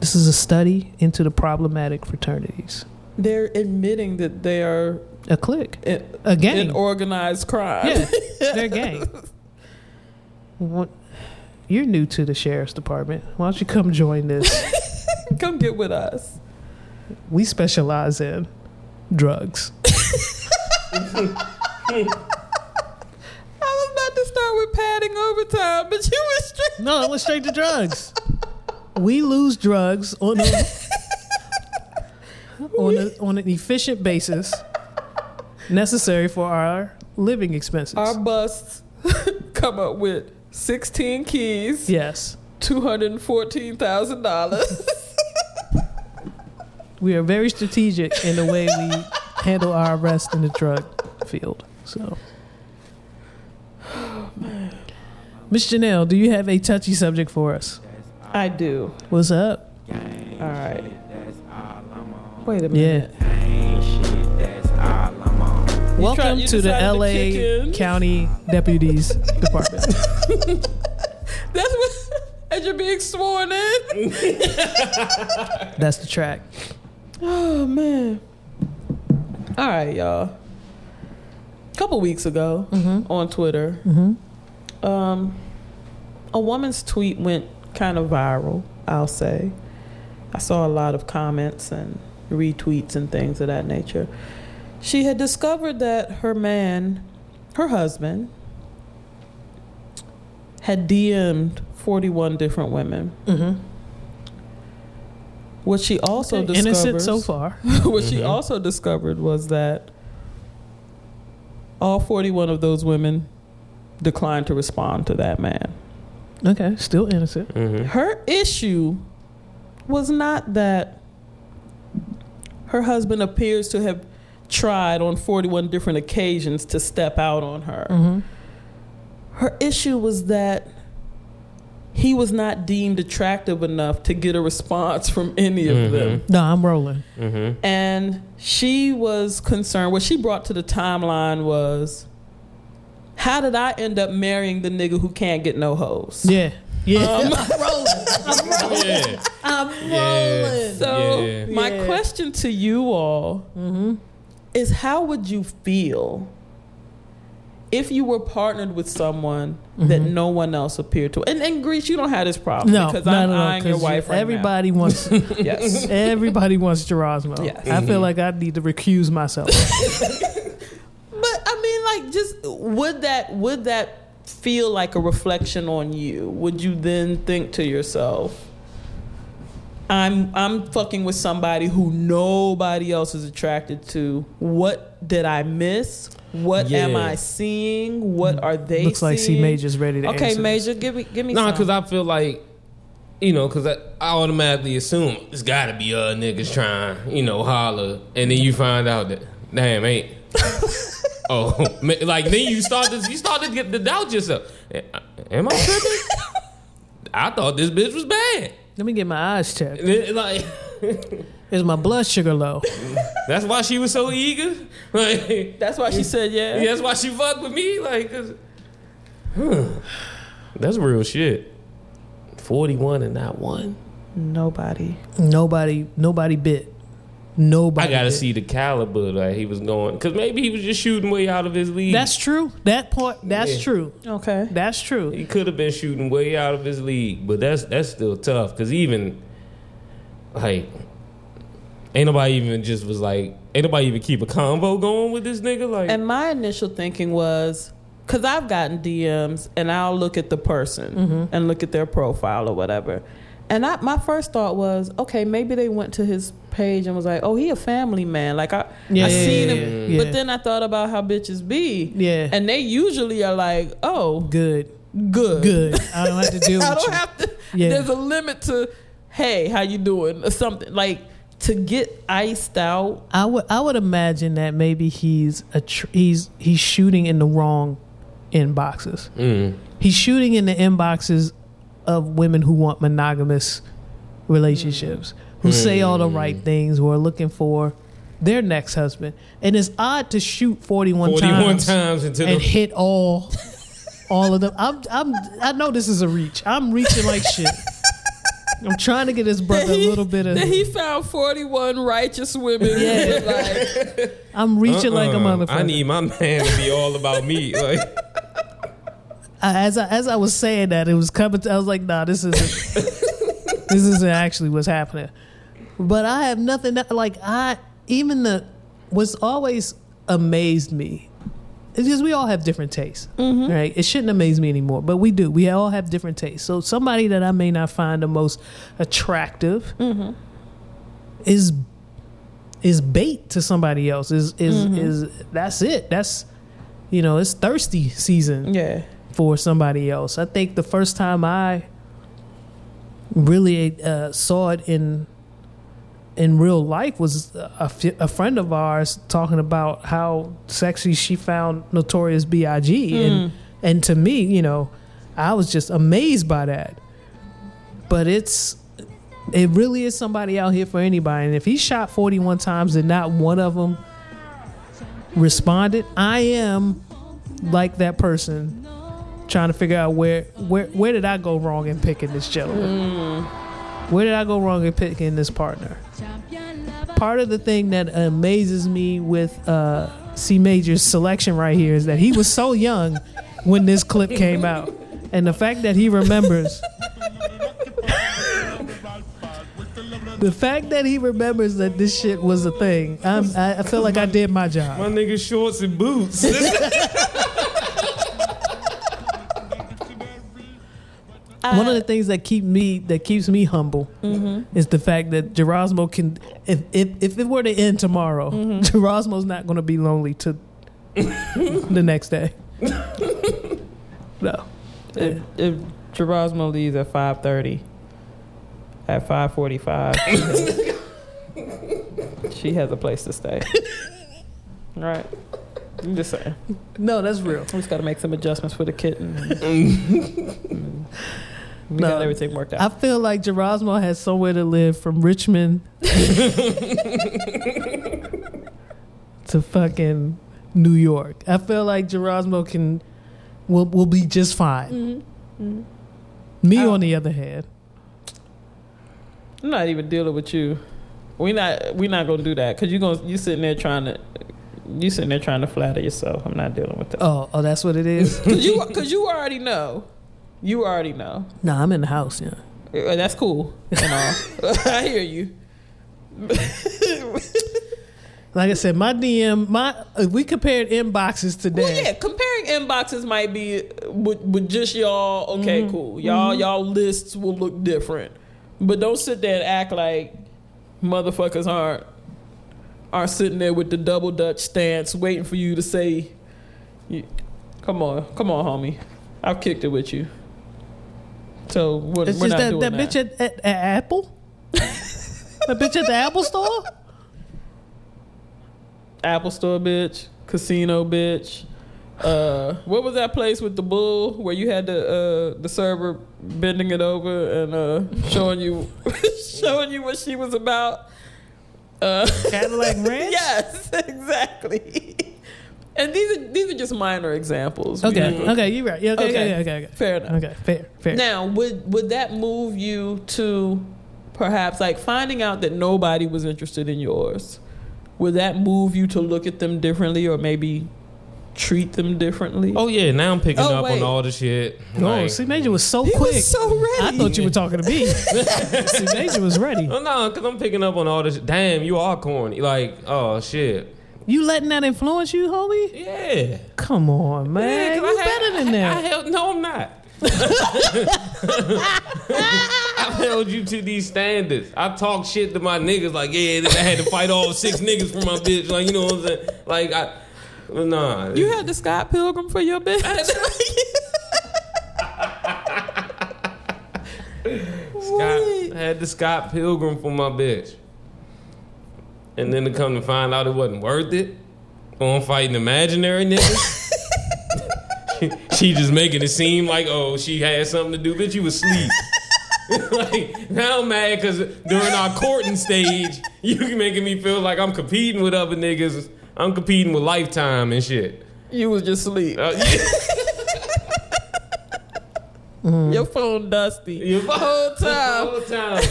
this is a study into the problematic fraternities. They're admitting that they are A clique, in, a gang. in organized crime. Yeah, they're a gang. What, you're new to the sheriff's department. Why don't you come join this? Come get with us. We specialize in drugs. I was about to start with padding overtime, but you went straight. No, I went straight to drugs. We lose drugs on a, on, a, on an efficient basis necessary for our living expenses. Our busts come up with 16 keys, yes, $214,000. we are very strategic in the way we handle our arrest in the drug field. So, Miss Janelle, do you have a touchy subject for us? I do. What's up? All right. Wait a minute. Yeah. Welcome to the decided to LA. County Deputies Department. That's what. As you're being sworn in. That's the track. Oh man. All right, y'all. a couple weeks ago on Twitter. Um, a woman's tweet went kind of viral, I'll say. I saw a lot of comments and retweets and things of that nature. She had discovered that her man, her husband, had DM'd 41 different women. Mm-hmm. What she also discovered Innocent so far. what she Mhm. also discovered was that all 41 of those women declined to respond to that man. Okay, still innocent. Mm-hmm. Her issue was not that her husband appears to have tried on 41 different occasions to step out on her. Mm-hmm. Her issue was that he was not deemed attractive enough to get a response from any of them. No, I'm rolling. Mm-hmm. And she was concerned. What she brought to the timeline was, how did I end up marrying the nigga who can't get no hoes? Yeah, yeah. Um, Yeah. I'm rolling. Yeah. so Yeah. my Yeah. question to you all Mm-hmm. Is, how would you feel if you were partnered with someone that Mhm. no one else appeared to? And in Greece, you don't have this problem No, because no, I'm no, no, eyeing your 'cause wife right everybody wants. Yes. everybody wants Gerasmo. Yes. I feel like I need to recuse myself. But I mean, like, just would that would that feel like a reflection on you? Would you then think to yourself, "I'm I'm fucking with somebody who nobody else is attracted to. What did I miss? What am I seeing? What are they? Looks like C? Major's ready to Okay, answer this. Major, give me give me. Nah, because I feel like, you know, because I, I automatically assume it's got to be uh niggas trying, you know, holler, and then you find out that damn ain't. oh, ma- like then you start to you start to get to doubt yourself. Am I tripping? I thought this bitch was bad. Let me get my eyes checked. Like Is my blood sugar low? that's why she was so eager. Like That's why she said yeah. that's why she fucked with me. Like, 'cause- huh. that's real shit. Forty one and not one. Nobody. Nobody, nobody bit. Nobody. I gotta bit. see the caliber that he was going because maybe he was just shooting way out of his league. That's true. That part. That's Yeah. true. Okay. That's true. he could have been shooting way out of his league, but that's that's still tough because even like ain't nobody even just was like ain't nobody even keep a convo going with this nigga like And my initial thinking was because I've gotten DMs and I'll look at the person Mm-hmm. and look at their profile or whatever. And I, my first thought was, okay, maybe they went to his page and was like, oh, he a family man. Like I, Yeah, I yeah, seen yeah, him. yeah. But then I thought about how bitches be. Yeah. And they usually are like, oh, Good. good. Good. I don't have to deal with I don't you. have to. Yeah. There's a limit to, hey, how you doing or something like to get iced out. I would I would imagine that maybe he's a tr- he's he's shooting in the wrong inboxes. Mm. He's shooting in the inboxes of women who want monogamous relationships, who say all the right hmm. things, who are looking for their next husband. And it's odd to shoot 41, 41 times, times into and the hit all all of them. I'm I'm I know this is a reach. I'm reaching like shit. I'm trying to get his brother he- a little bit of he found 41 righteous women. Yeah. like, I'm reaching like a Uh-uh. motherfucker. I need my man to be all about me. Like I- as I, as I was saying that, it was coming. To, I was like, "Nah, this isn't. this isn't actually what's happening." But I have nothing that, like I even the what's always amazed me is because we all have different tastes, mm-hmm. right? It shouldn't amaze me anymore, but we do. We all have different tastes. So somebody that I may not find the most attractive mm-hmm. is is bait to somebody else. Is is mm-hmm. is that's it? That's you know, it's thirsty season yeah. For somebody else. I think the first time I really uh, saw it in in real life was a, f- a friend of ours talking about how sexy she found Notorious B.I.G. and and to me, you know, I was just amazed by that. But it's it really is somebody out here for anybody. And if he shot 41 times and not one of them responded, I am like that person trying to figure out where where where did I go wrong in picking this gentleman? Where did I go wrong in picking this partner? part of the thing that amazes me with uh, C Major's selection right here is that he was so young when this clip came out, and the fact that he remembers. The fact that he remembers that this shit was a thing, I'm, I feel like I did my job. My nigga shorts and boots. One of the uh, things that keep me that keeps me humble mm-hmm. is the fact that Gerasmo can if if, if it were to end tomorrow, mm-hmm. Gerasmo's not going to be lonely to the next day. no. If, if Gerasmo leaves at five thirty, at five forty five, she has a place to stay. right. I'm just saying. No, that's real. We just got to make some adjustments for the kitten. Mm-hmm. We No. got everything worked I feel like Gerasmo has somewhere to live from Richmond to fucking New York. I feel like Gerasmo can will will be just fine. Mm-hmm. Mm-hmm. Me, Oh. on the other hand, I'm not even dealing with you. We not we not gonna do that because you gonna you sitting there trying to you sitting there trying to flatter yourself. I'm not dealing with that. oh, oh, that's what it is. Cause you cause you already know. You already know. nah, I'm in the house. Yeah. Uh, That's cool. And all. I hear you. Like I said, my DM, my if we compared inboxes today. Well, yeah, comparing inboxes might be with, with just y'all. Okay, Mm-hmm. cool. Y'all, y'all lists will look different, but don't sit there and act like motherfuckers aren't aren't sitting there with the double dutch stance, waiting for you to say, "Come on, come on, homie, I've kicked it with you." So we're, It's we're just not that, doing that bitch at, at, at Apple. that bitch at the Apple store. Apple Store bitch, casino bitch. Uh, what was that place with the bull where you had the uh, the server bending it over and uh, showing you showing you what she was about? Uh, Cadillac Ranch. yes, exactly. And these are these are just minor examples. Okay. We- Okay. You're right. Yeah, okay. Okay. Okay. Okay. Okay. Fair enough. Okay. Fair. Fair. Now, would would that move you to perhaps like finding out that nobody was interested in yours? Would that move you to look at them differently or maybe treat them differently? oh yeah, now I'm picking Oh, up wait. on all the shit. Oh, Like- C Major was so he quick. was so ready. I thought you were talking to me. C Major was ready. Oh no, because I'm picking up on all this. Damn, you are corny. Like, oh shit. You letting that influence you, homie? Yeah. Come on, man. Yeah, you I had- better than I that. held, no, I'm not. I held you to these standards. I talk shit to my niggas like, yeah, I had to fight all six niggas for my bitch. Like, you know what I'm saying? Like, I, nah. You had the Scott Pilgrim for your bitch. Scott had the Scott Pilgrim for my bitch. And then to come to find out it wasn't worth it. On fighting imaginary niggas. she just making it seem like, oh, she had something to do, bitch, you was asleep. like now I'm mad because during our courting stage, you making me feel like I'm competing with other niggas. I'm competing with Lifetime and shit. you was just asleep. Uh, yeah. Your phone dusty. You- the whole time. whole time.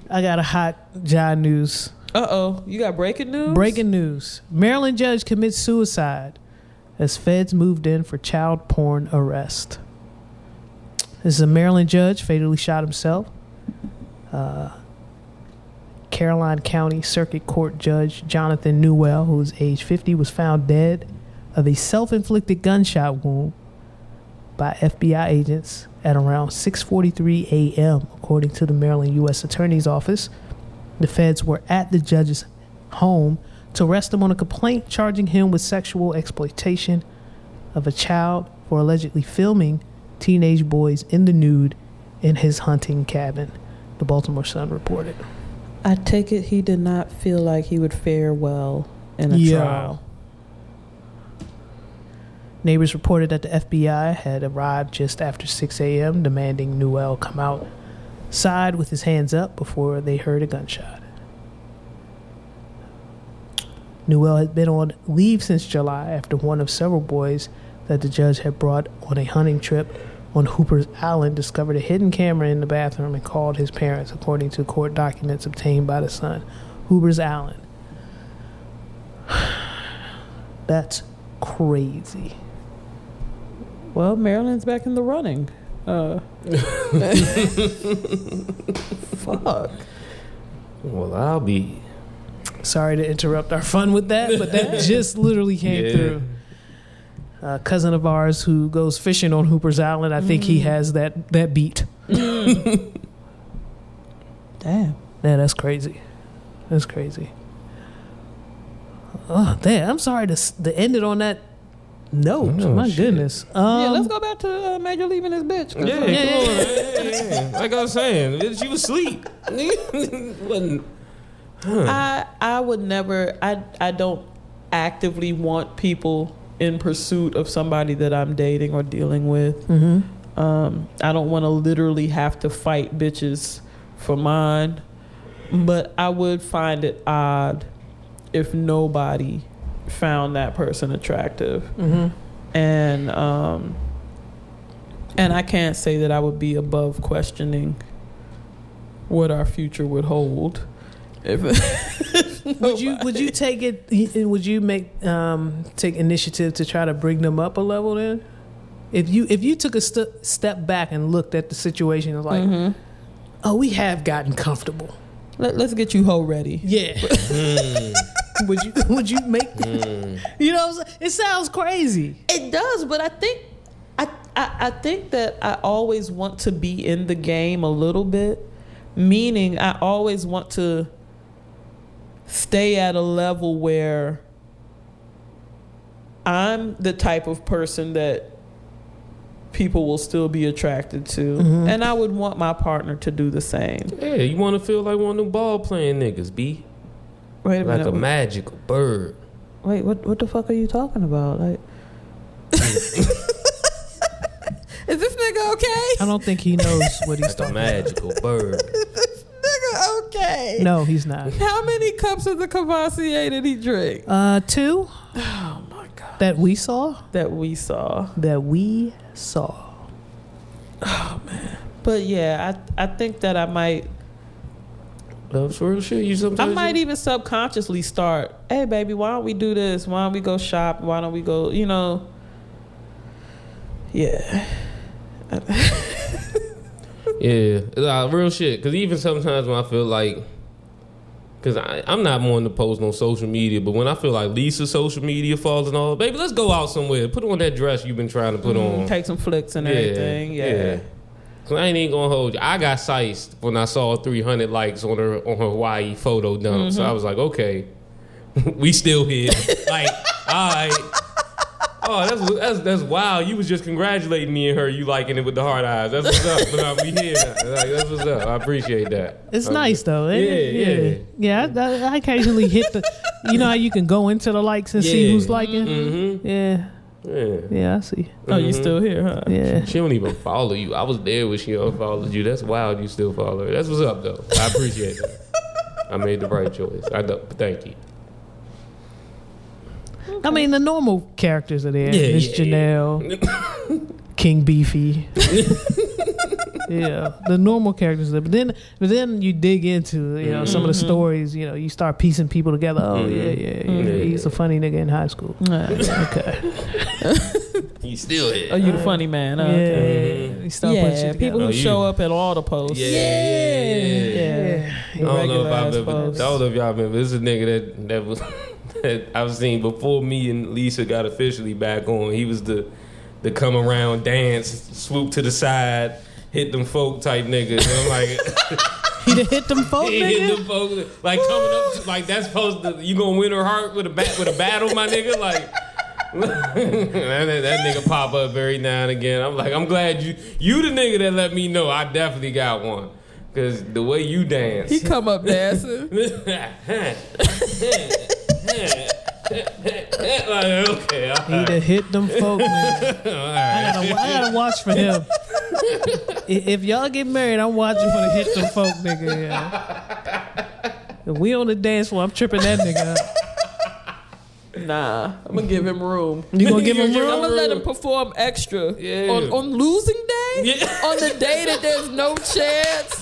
I got a hot John news. Uh oh. You got breaking news? Breaking news: Maryland judge commits suicide as feds moved in for child porn arrest. This is a Maryland judge fatally shot himself. Uh, Caroline County Circuit Court Judge Jonathan Newell, who is age 50, was found dead of a self-inflicted gunshot wound by FBI agents at around 6:43 a.m., according to the Maryland U.S. Attorney's Office. The feds were at the judge's home to arrest him on a complaint charging him with sexual exploitation of a child for allegedly filming teenage boys in the nude in his hunting cabin. The Baltimore Sun reported. I take it he did not feel like he would fare well in a Yeah. trial. Neighbors reported that the FBI had arrived just after 6 a.m., demanding Newell come outside with his hands up before they heard a gunshot. Newell had been on leave since July after one of several boys that the judge had brought on a hunting trip on Hooper's Island discovered a hidden camera in the bathroom and called his parents, according to court documents obtained by the Sun. Hooper's Island. That's crazy. Well, Maryland's back in the running. Uh, fuck. Well, I'll be. Sorry to interrupt our fun with that, but that just literally came Yeah. through. A cousin of ours who goes fishing on Hooper's Island, I think he has that that beat. Damn. Yeah, that's crazy. That's crazy. Oh, damn! I'm sorry to s- to end it on that note. Oh, My shit. goodness. Um, yeah, let's go back to uh, Major leaving this bitch. Yeah, come yeah. Yeah, yeah. Like I was saying, she was asleep. Wasn't. I I would never. I I don't actively want people in pursuit of somebody that I'm dating or dealing with. mhm. Um, I don't want to literally have to fight bitches for mine, but I would find it odd if nobody found that person attractive, Mhm. and um, and I can't say that I would be above questioning what our future would hold. If Would you would you take it? Would you make um, take initiative to try to bring them up a level? Then, if you if you took a st- step back and looked at the situation, and was like, Mhm. oh, we have gotten comfortable. Let, us get you hoe ready. Yeah. would you would you make? Hmm. You know, what I'm saying? it sounds crazy. It does, but I think I, I I think that I always want to be in the game a little bit. Meaning I always want to stay at a level where I'm the type of person that people will still be attracted to. Mm-hmm. And I would want my partner to do the same. Yeah, you want to feel like one of them ball playing niggas, B. Wait a Like a minute. magical bird. Wait, what what the fuck are you talking about? Like Is this nigga okay? I don't think he knows what he's Like a talking. about. magical bird. This nigga okay? No, he's not. How many cups of the Cavassier did he drink? Uh, two Oh my god. that we saw. That we saw. That we saw. Oh man. But yeah, I I think that I might For real shit. You I sometimes. might even subconsciously start, hey baby, why don't we do this? Why don't we go shop? Why don't we go, you know? Yeah. Yeah, uh, real shit. Because even sometimes when I feel like, because I'm not one to post on social media, but when I feel like Lisa's social media falls falling off, baby, let's go out somewhere. Put on that dress you've been trying to put on. Take some flicks and everything. Yeah. Cause I ain't gonna hold you. I got sized when I saw 300 likes on her on her Hawaii photo dump. So I was like, okay, we still here. like, all right. Oh, that's that's that's wild. You was just congratulating me and her. You liking it with the hard eyes. That's what's up. But uh, we here. Like, that's what's up. I appreciate that. It's Um, nice though. eh? yeah, yeah. yeah. I, I, I occasionally hit the. You know how you can go into the likes and see who's liking. Mm-hmm. Yeah, Yeah. yeah, I see. Oh, you Mhm. still here, huh? Yeah, She don't even follow you. I was there when she unfollowed you. That's wild. You still follow her. That's what's up though. I appreciate that. I made the right choice. I know. Thank you. I mean the normal characters are there. Yeah, Miss yeah, Janelle, King Beefy. yeah, the normal characters. There. But then, but then you dig into you know some of the Mhm. stories. You know, you start piecing people together. Oh Mhm. yeah, yeah, yeah. He's a funny nigga in high school. Okay. You still here. Oh, you the funny man. huh? yeah, Okay. you start Yeah, people who Oh, show up at all the posts. Yeah, yeah, yeah. Yeah. I don't know if I've ever. I don't know if y'all remember. This is a nigga that that was that I've seen before me and Lisa got officially back on. He was the the come around dance, swoop to the side, hit them folk type niggas. And I'm like, He done hit them folk, he hit them folk like coming up to, like that's supposed to you gonna win her heart with a bat with a battle, my nigga. Like. that, that nigga pop up every now and again. I'm like, I'm glad you you the nigga that let me know I definitely got one. Cause the way you dance. He come up dancing. like, okay, all He right. done hit them folk, nigga. all I right. gotta, I gotta watch for him. I- if y'all get married, I'm watching for the hit them folk nigga. Yeah. If we on the dance floor, I'm tripping that nigga. Up. Nah, I'm gonna give him room. You gonna give him room? I'm gonna let him perform extra Yeah. on, on losing day. Yeah. on the day that there's no chance.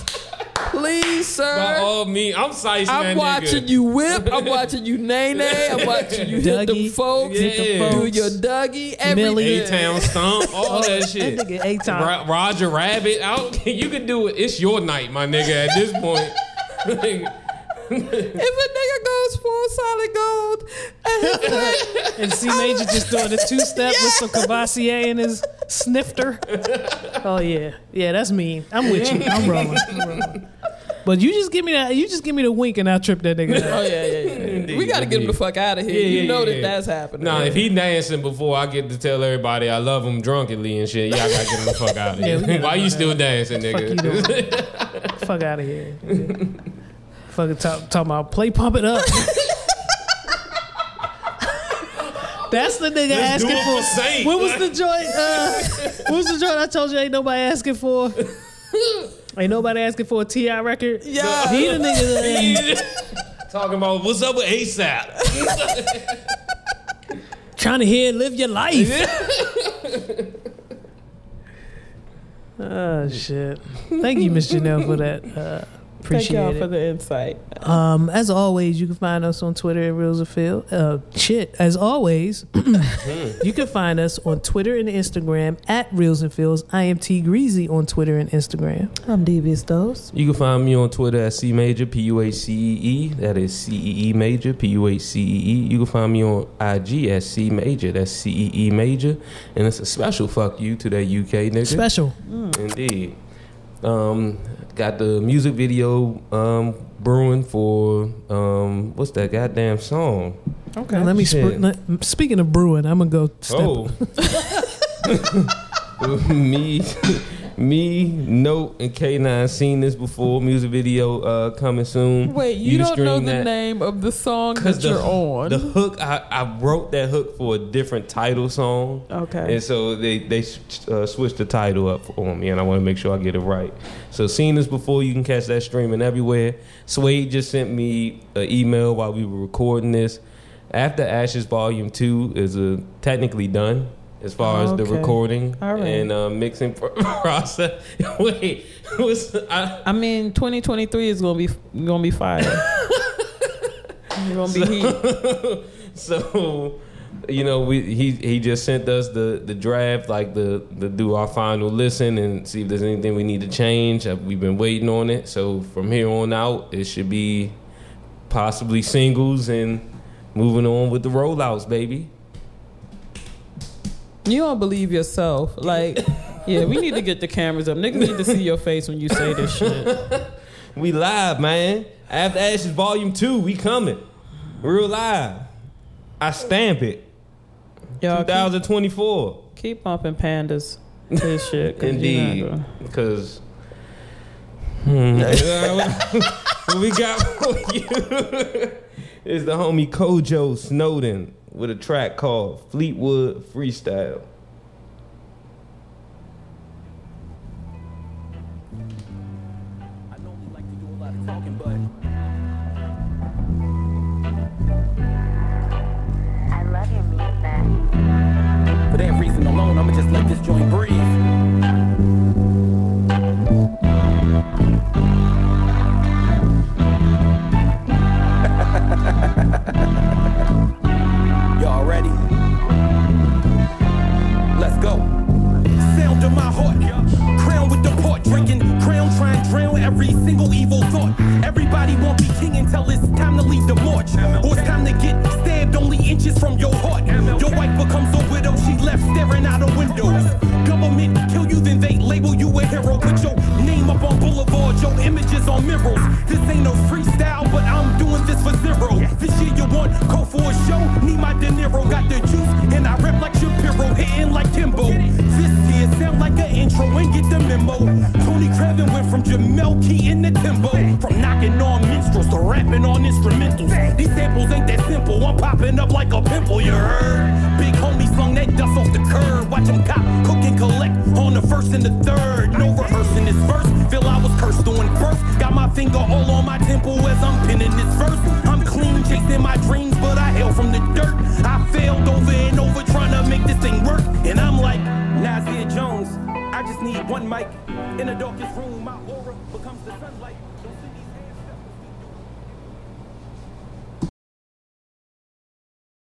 Please, sir. By sir. all means, I'm sicing that I'm nigga. watching you whip. I'm watching you nae nae. I'm watching you hit the Dougie. folks. Hit the Do folks. your Dougie. Millie. Everything. A-Town Stomp, all oh, that shit. That nigga eight time. Ro- Roger Rabbit. I don't, you can do it. It's your night, my nigga. At this point, If a nigga goes full solid gold, and his leg- And C Major just doing the two step with some Cavassier in his snifter. Oh yeah, yeah, that's me. I'm with you. I'm rolling. I'm rolling. But you just give me that. You just give me the wink, and I'll trip that nigga. oh out. yeah, yeah, yeah. we gotta get him the fuck out of here. Yeah, you yeah, know yeah, that yeah. that's happening. nah, if he dancing before I get to tell everybody I love him drunkenly and shit, yeah, I gotta get him the fuck out of here. get Why him you still dancing, nigga? doing? Fuck out of here. Fucking talk, talking about play pump it up. That's the nigga Let's do asking it for. for Saint. What was the joint? Uh, what was the joint I told you ain't nobody asking for? Ain't nobody asking for a T.I. record. Yeah. he the nigga that Talking about what's up with ASAP. trying to hear live your life. oh shit! Thank you, Miss Janelle, for that. Uh, Thank appreciate y'all it. for the insight. Um, as always, you can find us on Twitter at Reels of Phil. Uh, shit, as always, you can find us on Twitter and Instagram at Reels and Phils. I am T Greasy on Twitter and Instagram. I'm Devious Dose. You can find me on Twitter at C Major, P U A C E E. That is C E E Major, P U A C E E. You can find me on IG at C Major, that's C E E Major. And it's a special fuck you to that UK nigga. Special. Indeed. Um, got the music video um, brewing for um, what's that goddamn song? Okay. Now, let me. Sp- let, speaking of brewing, I'm gonna go step. Oh. me, me, Note, and K9 seen this before. Music video uh, coming soon. Wait, you, can don't know the that. name of the song that the, you're on. the hook, I, I wrote that hook for a different title song, okay. and so they they uh, switched the title up for me, and I want to make sure I get it right. So, seen this before, you can catch that streaming everywhere. Suede just sent me an email while we were recording this. After Ashes Volume Two is uh, technically done as far as the Okay. recording All right. and uh, mixing process. Wait, what's I, I mean, 2023 is gonna be gonna be fire. It's gonna be heat. so you know we he he just sent us the the draft like the the do our final listen and see if there's anything we need to change Uh, we've been waiting on it so from here on out it should be possibly singles and moving on with the rollouts baby You don't believe yourself. Like, yeah, we need to get the cameras up. Niggas need to see your face when you say this shit. we live man after ashes volume 2 we coming real live i stamp it Y'all 2024 keep pumping pandas this shit. 'cause you're Indeed, because hmm, what we got for you is the homie Kojo Snowden with a track called Fleetwood Freestyle. I normally like to do a lot of talking, but I love your music. for that reason alone, I'ma just let this joint breathe. Port, crown, trying to drown every single evil thought. Everybody won't be king until it's time to leave the march, or it's time to get stabbed only inches from your heart. Your wife becomes a widow, she left staring out of windows. Government kill you, then they label you a hero. Put your name up on Boulevard, your images on mirrors. This ain't no freestyle, but I'm doing this for zero. This year you want call for a show, need my De Niro, got the juice, and I rap like Shapiro, hitting like Kimbo. This year sound like an intro and get the memo. Tony Craven went from Jamel Key in the Timbo, from knocking on minstrels to rapping on instrumentals. These samples ain't that simple, I'm popping up like a pimple, you heard? Big homie slung that dust off the curb, watch him cop, cook and collect on the first and the third. No rehearsing this verse, feel I was cursed doing first. Got my finger all on my temple as I'm pinning this verse. I'm clean, chasing my dreams, but I hail from the dirt. I failed over and over trying to make this thing work, and I'm like Nasir Jones. I just need one mic in the darkest room. My aura becomes the sunlight.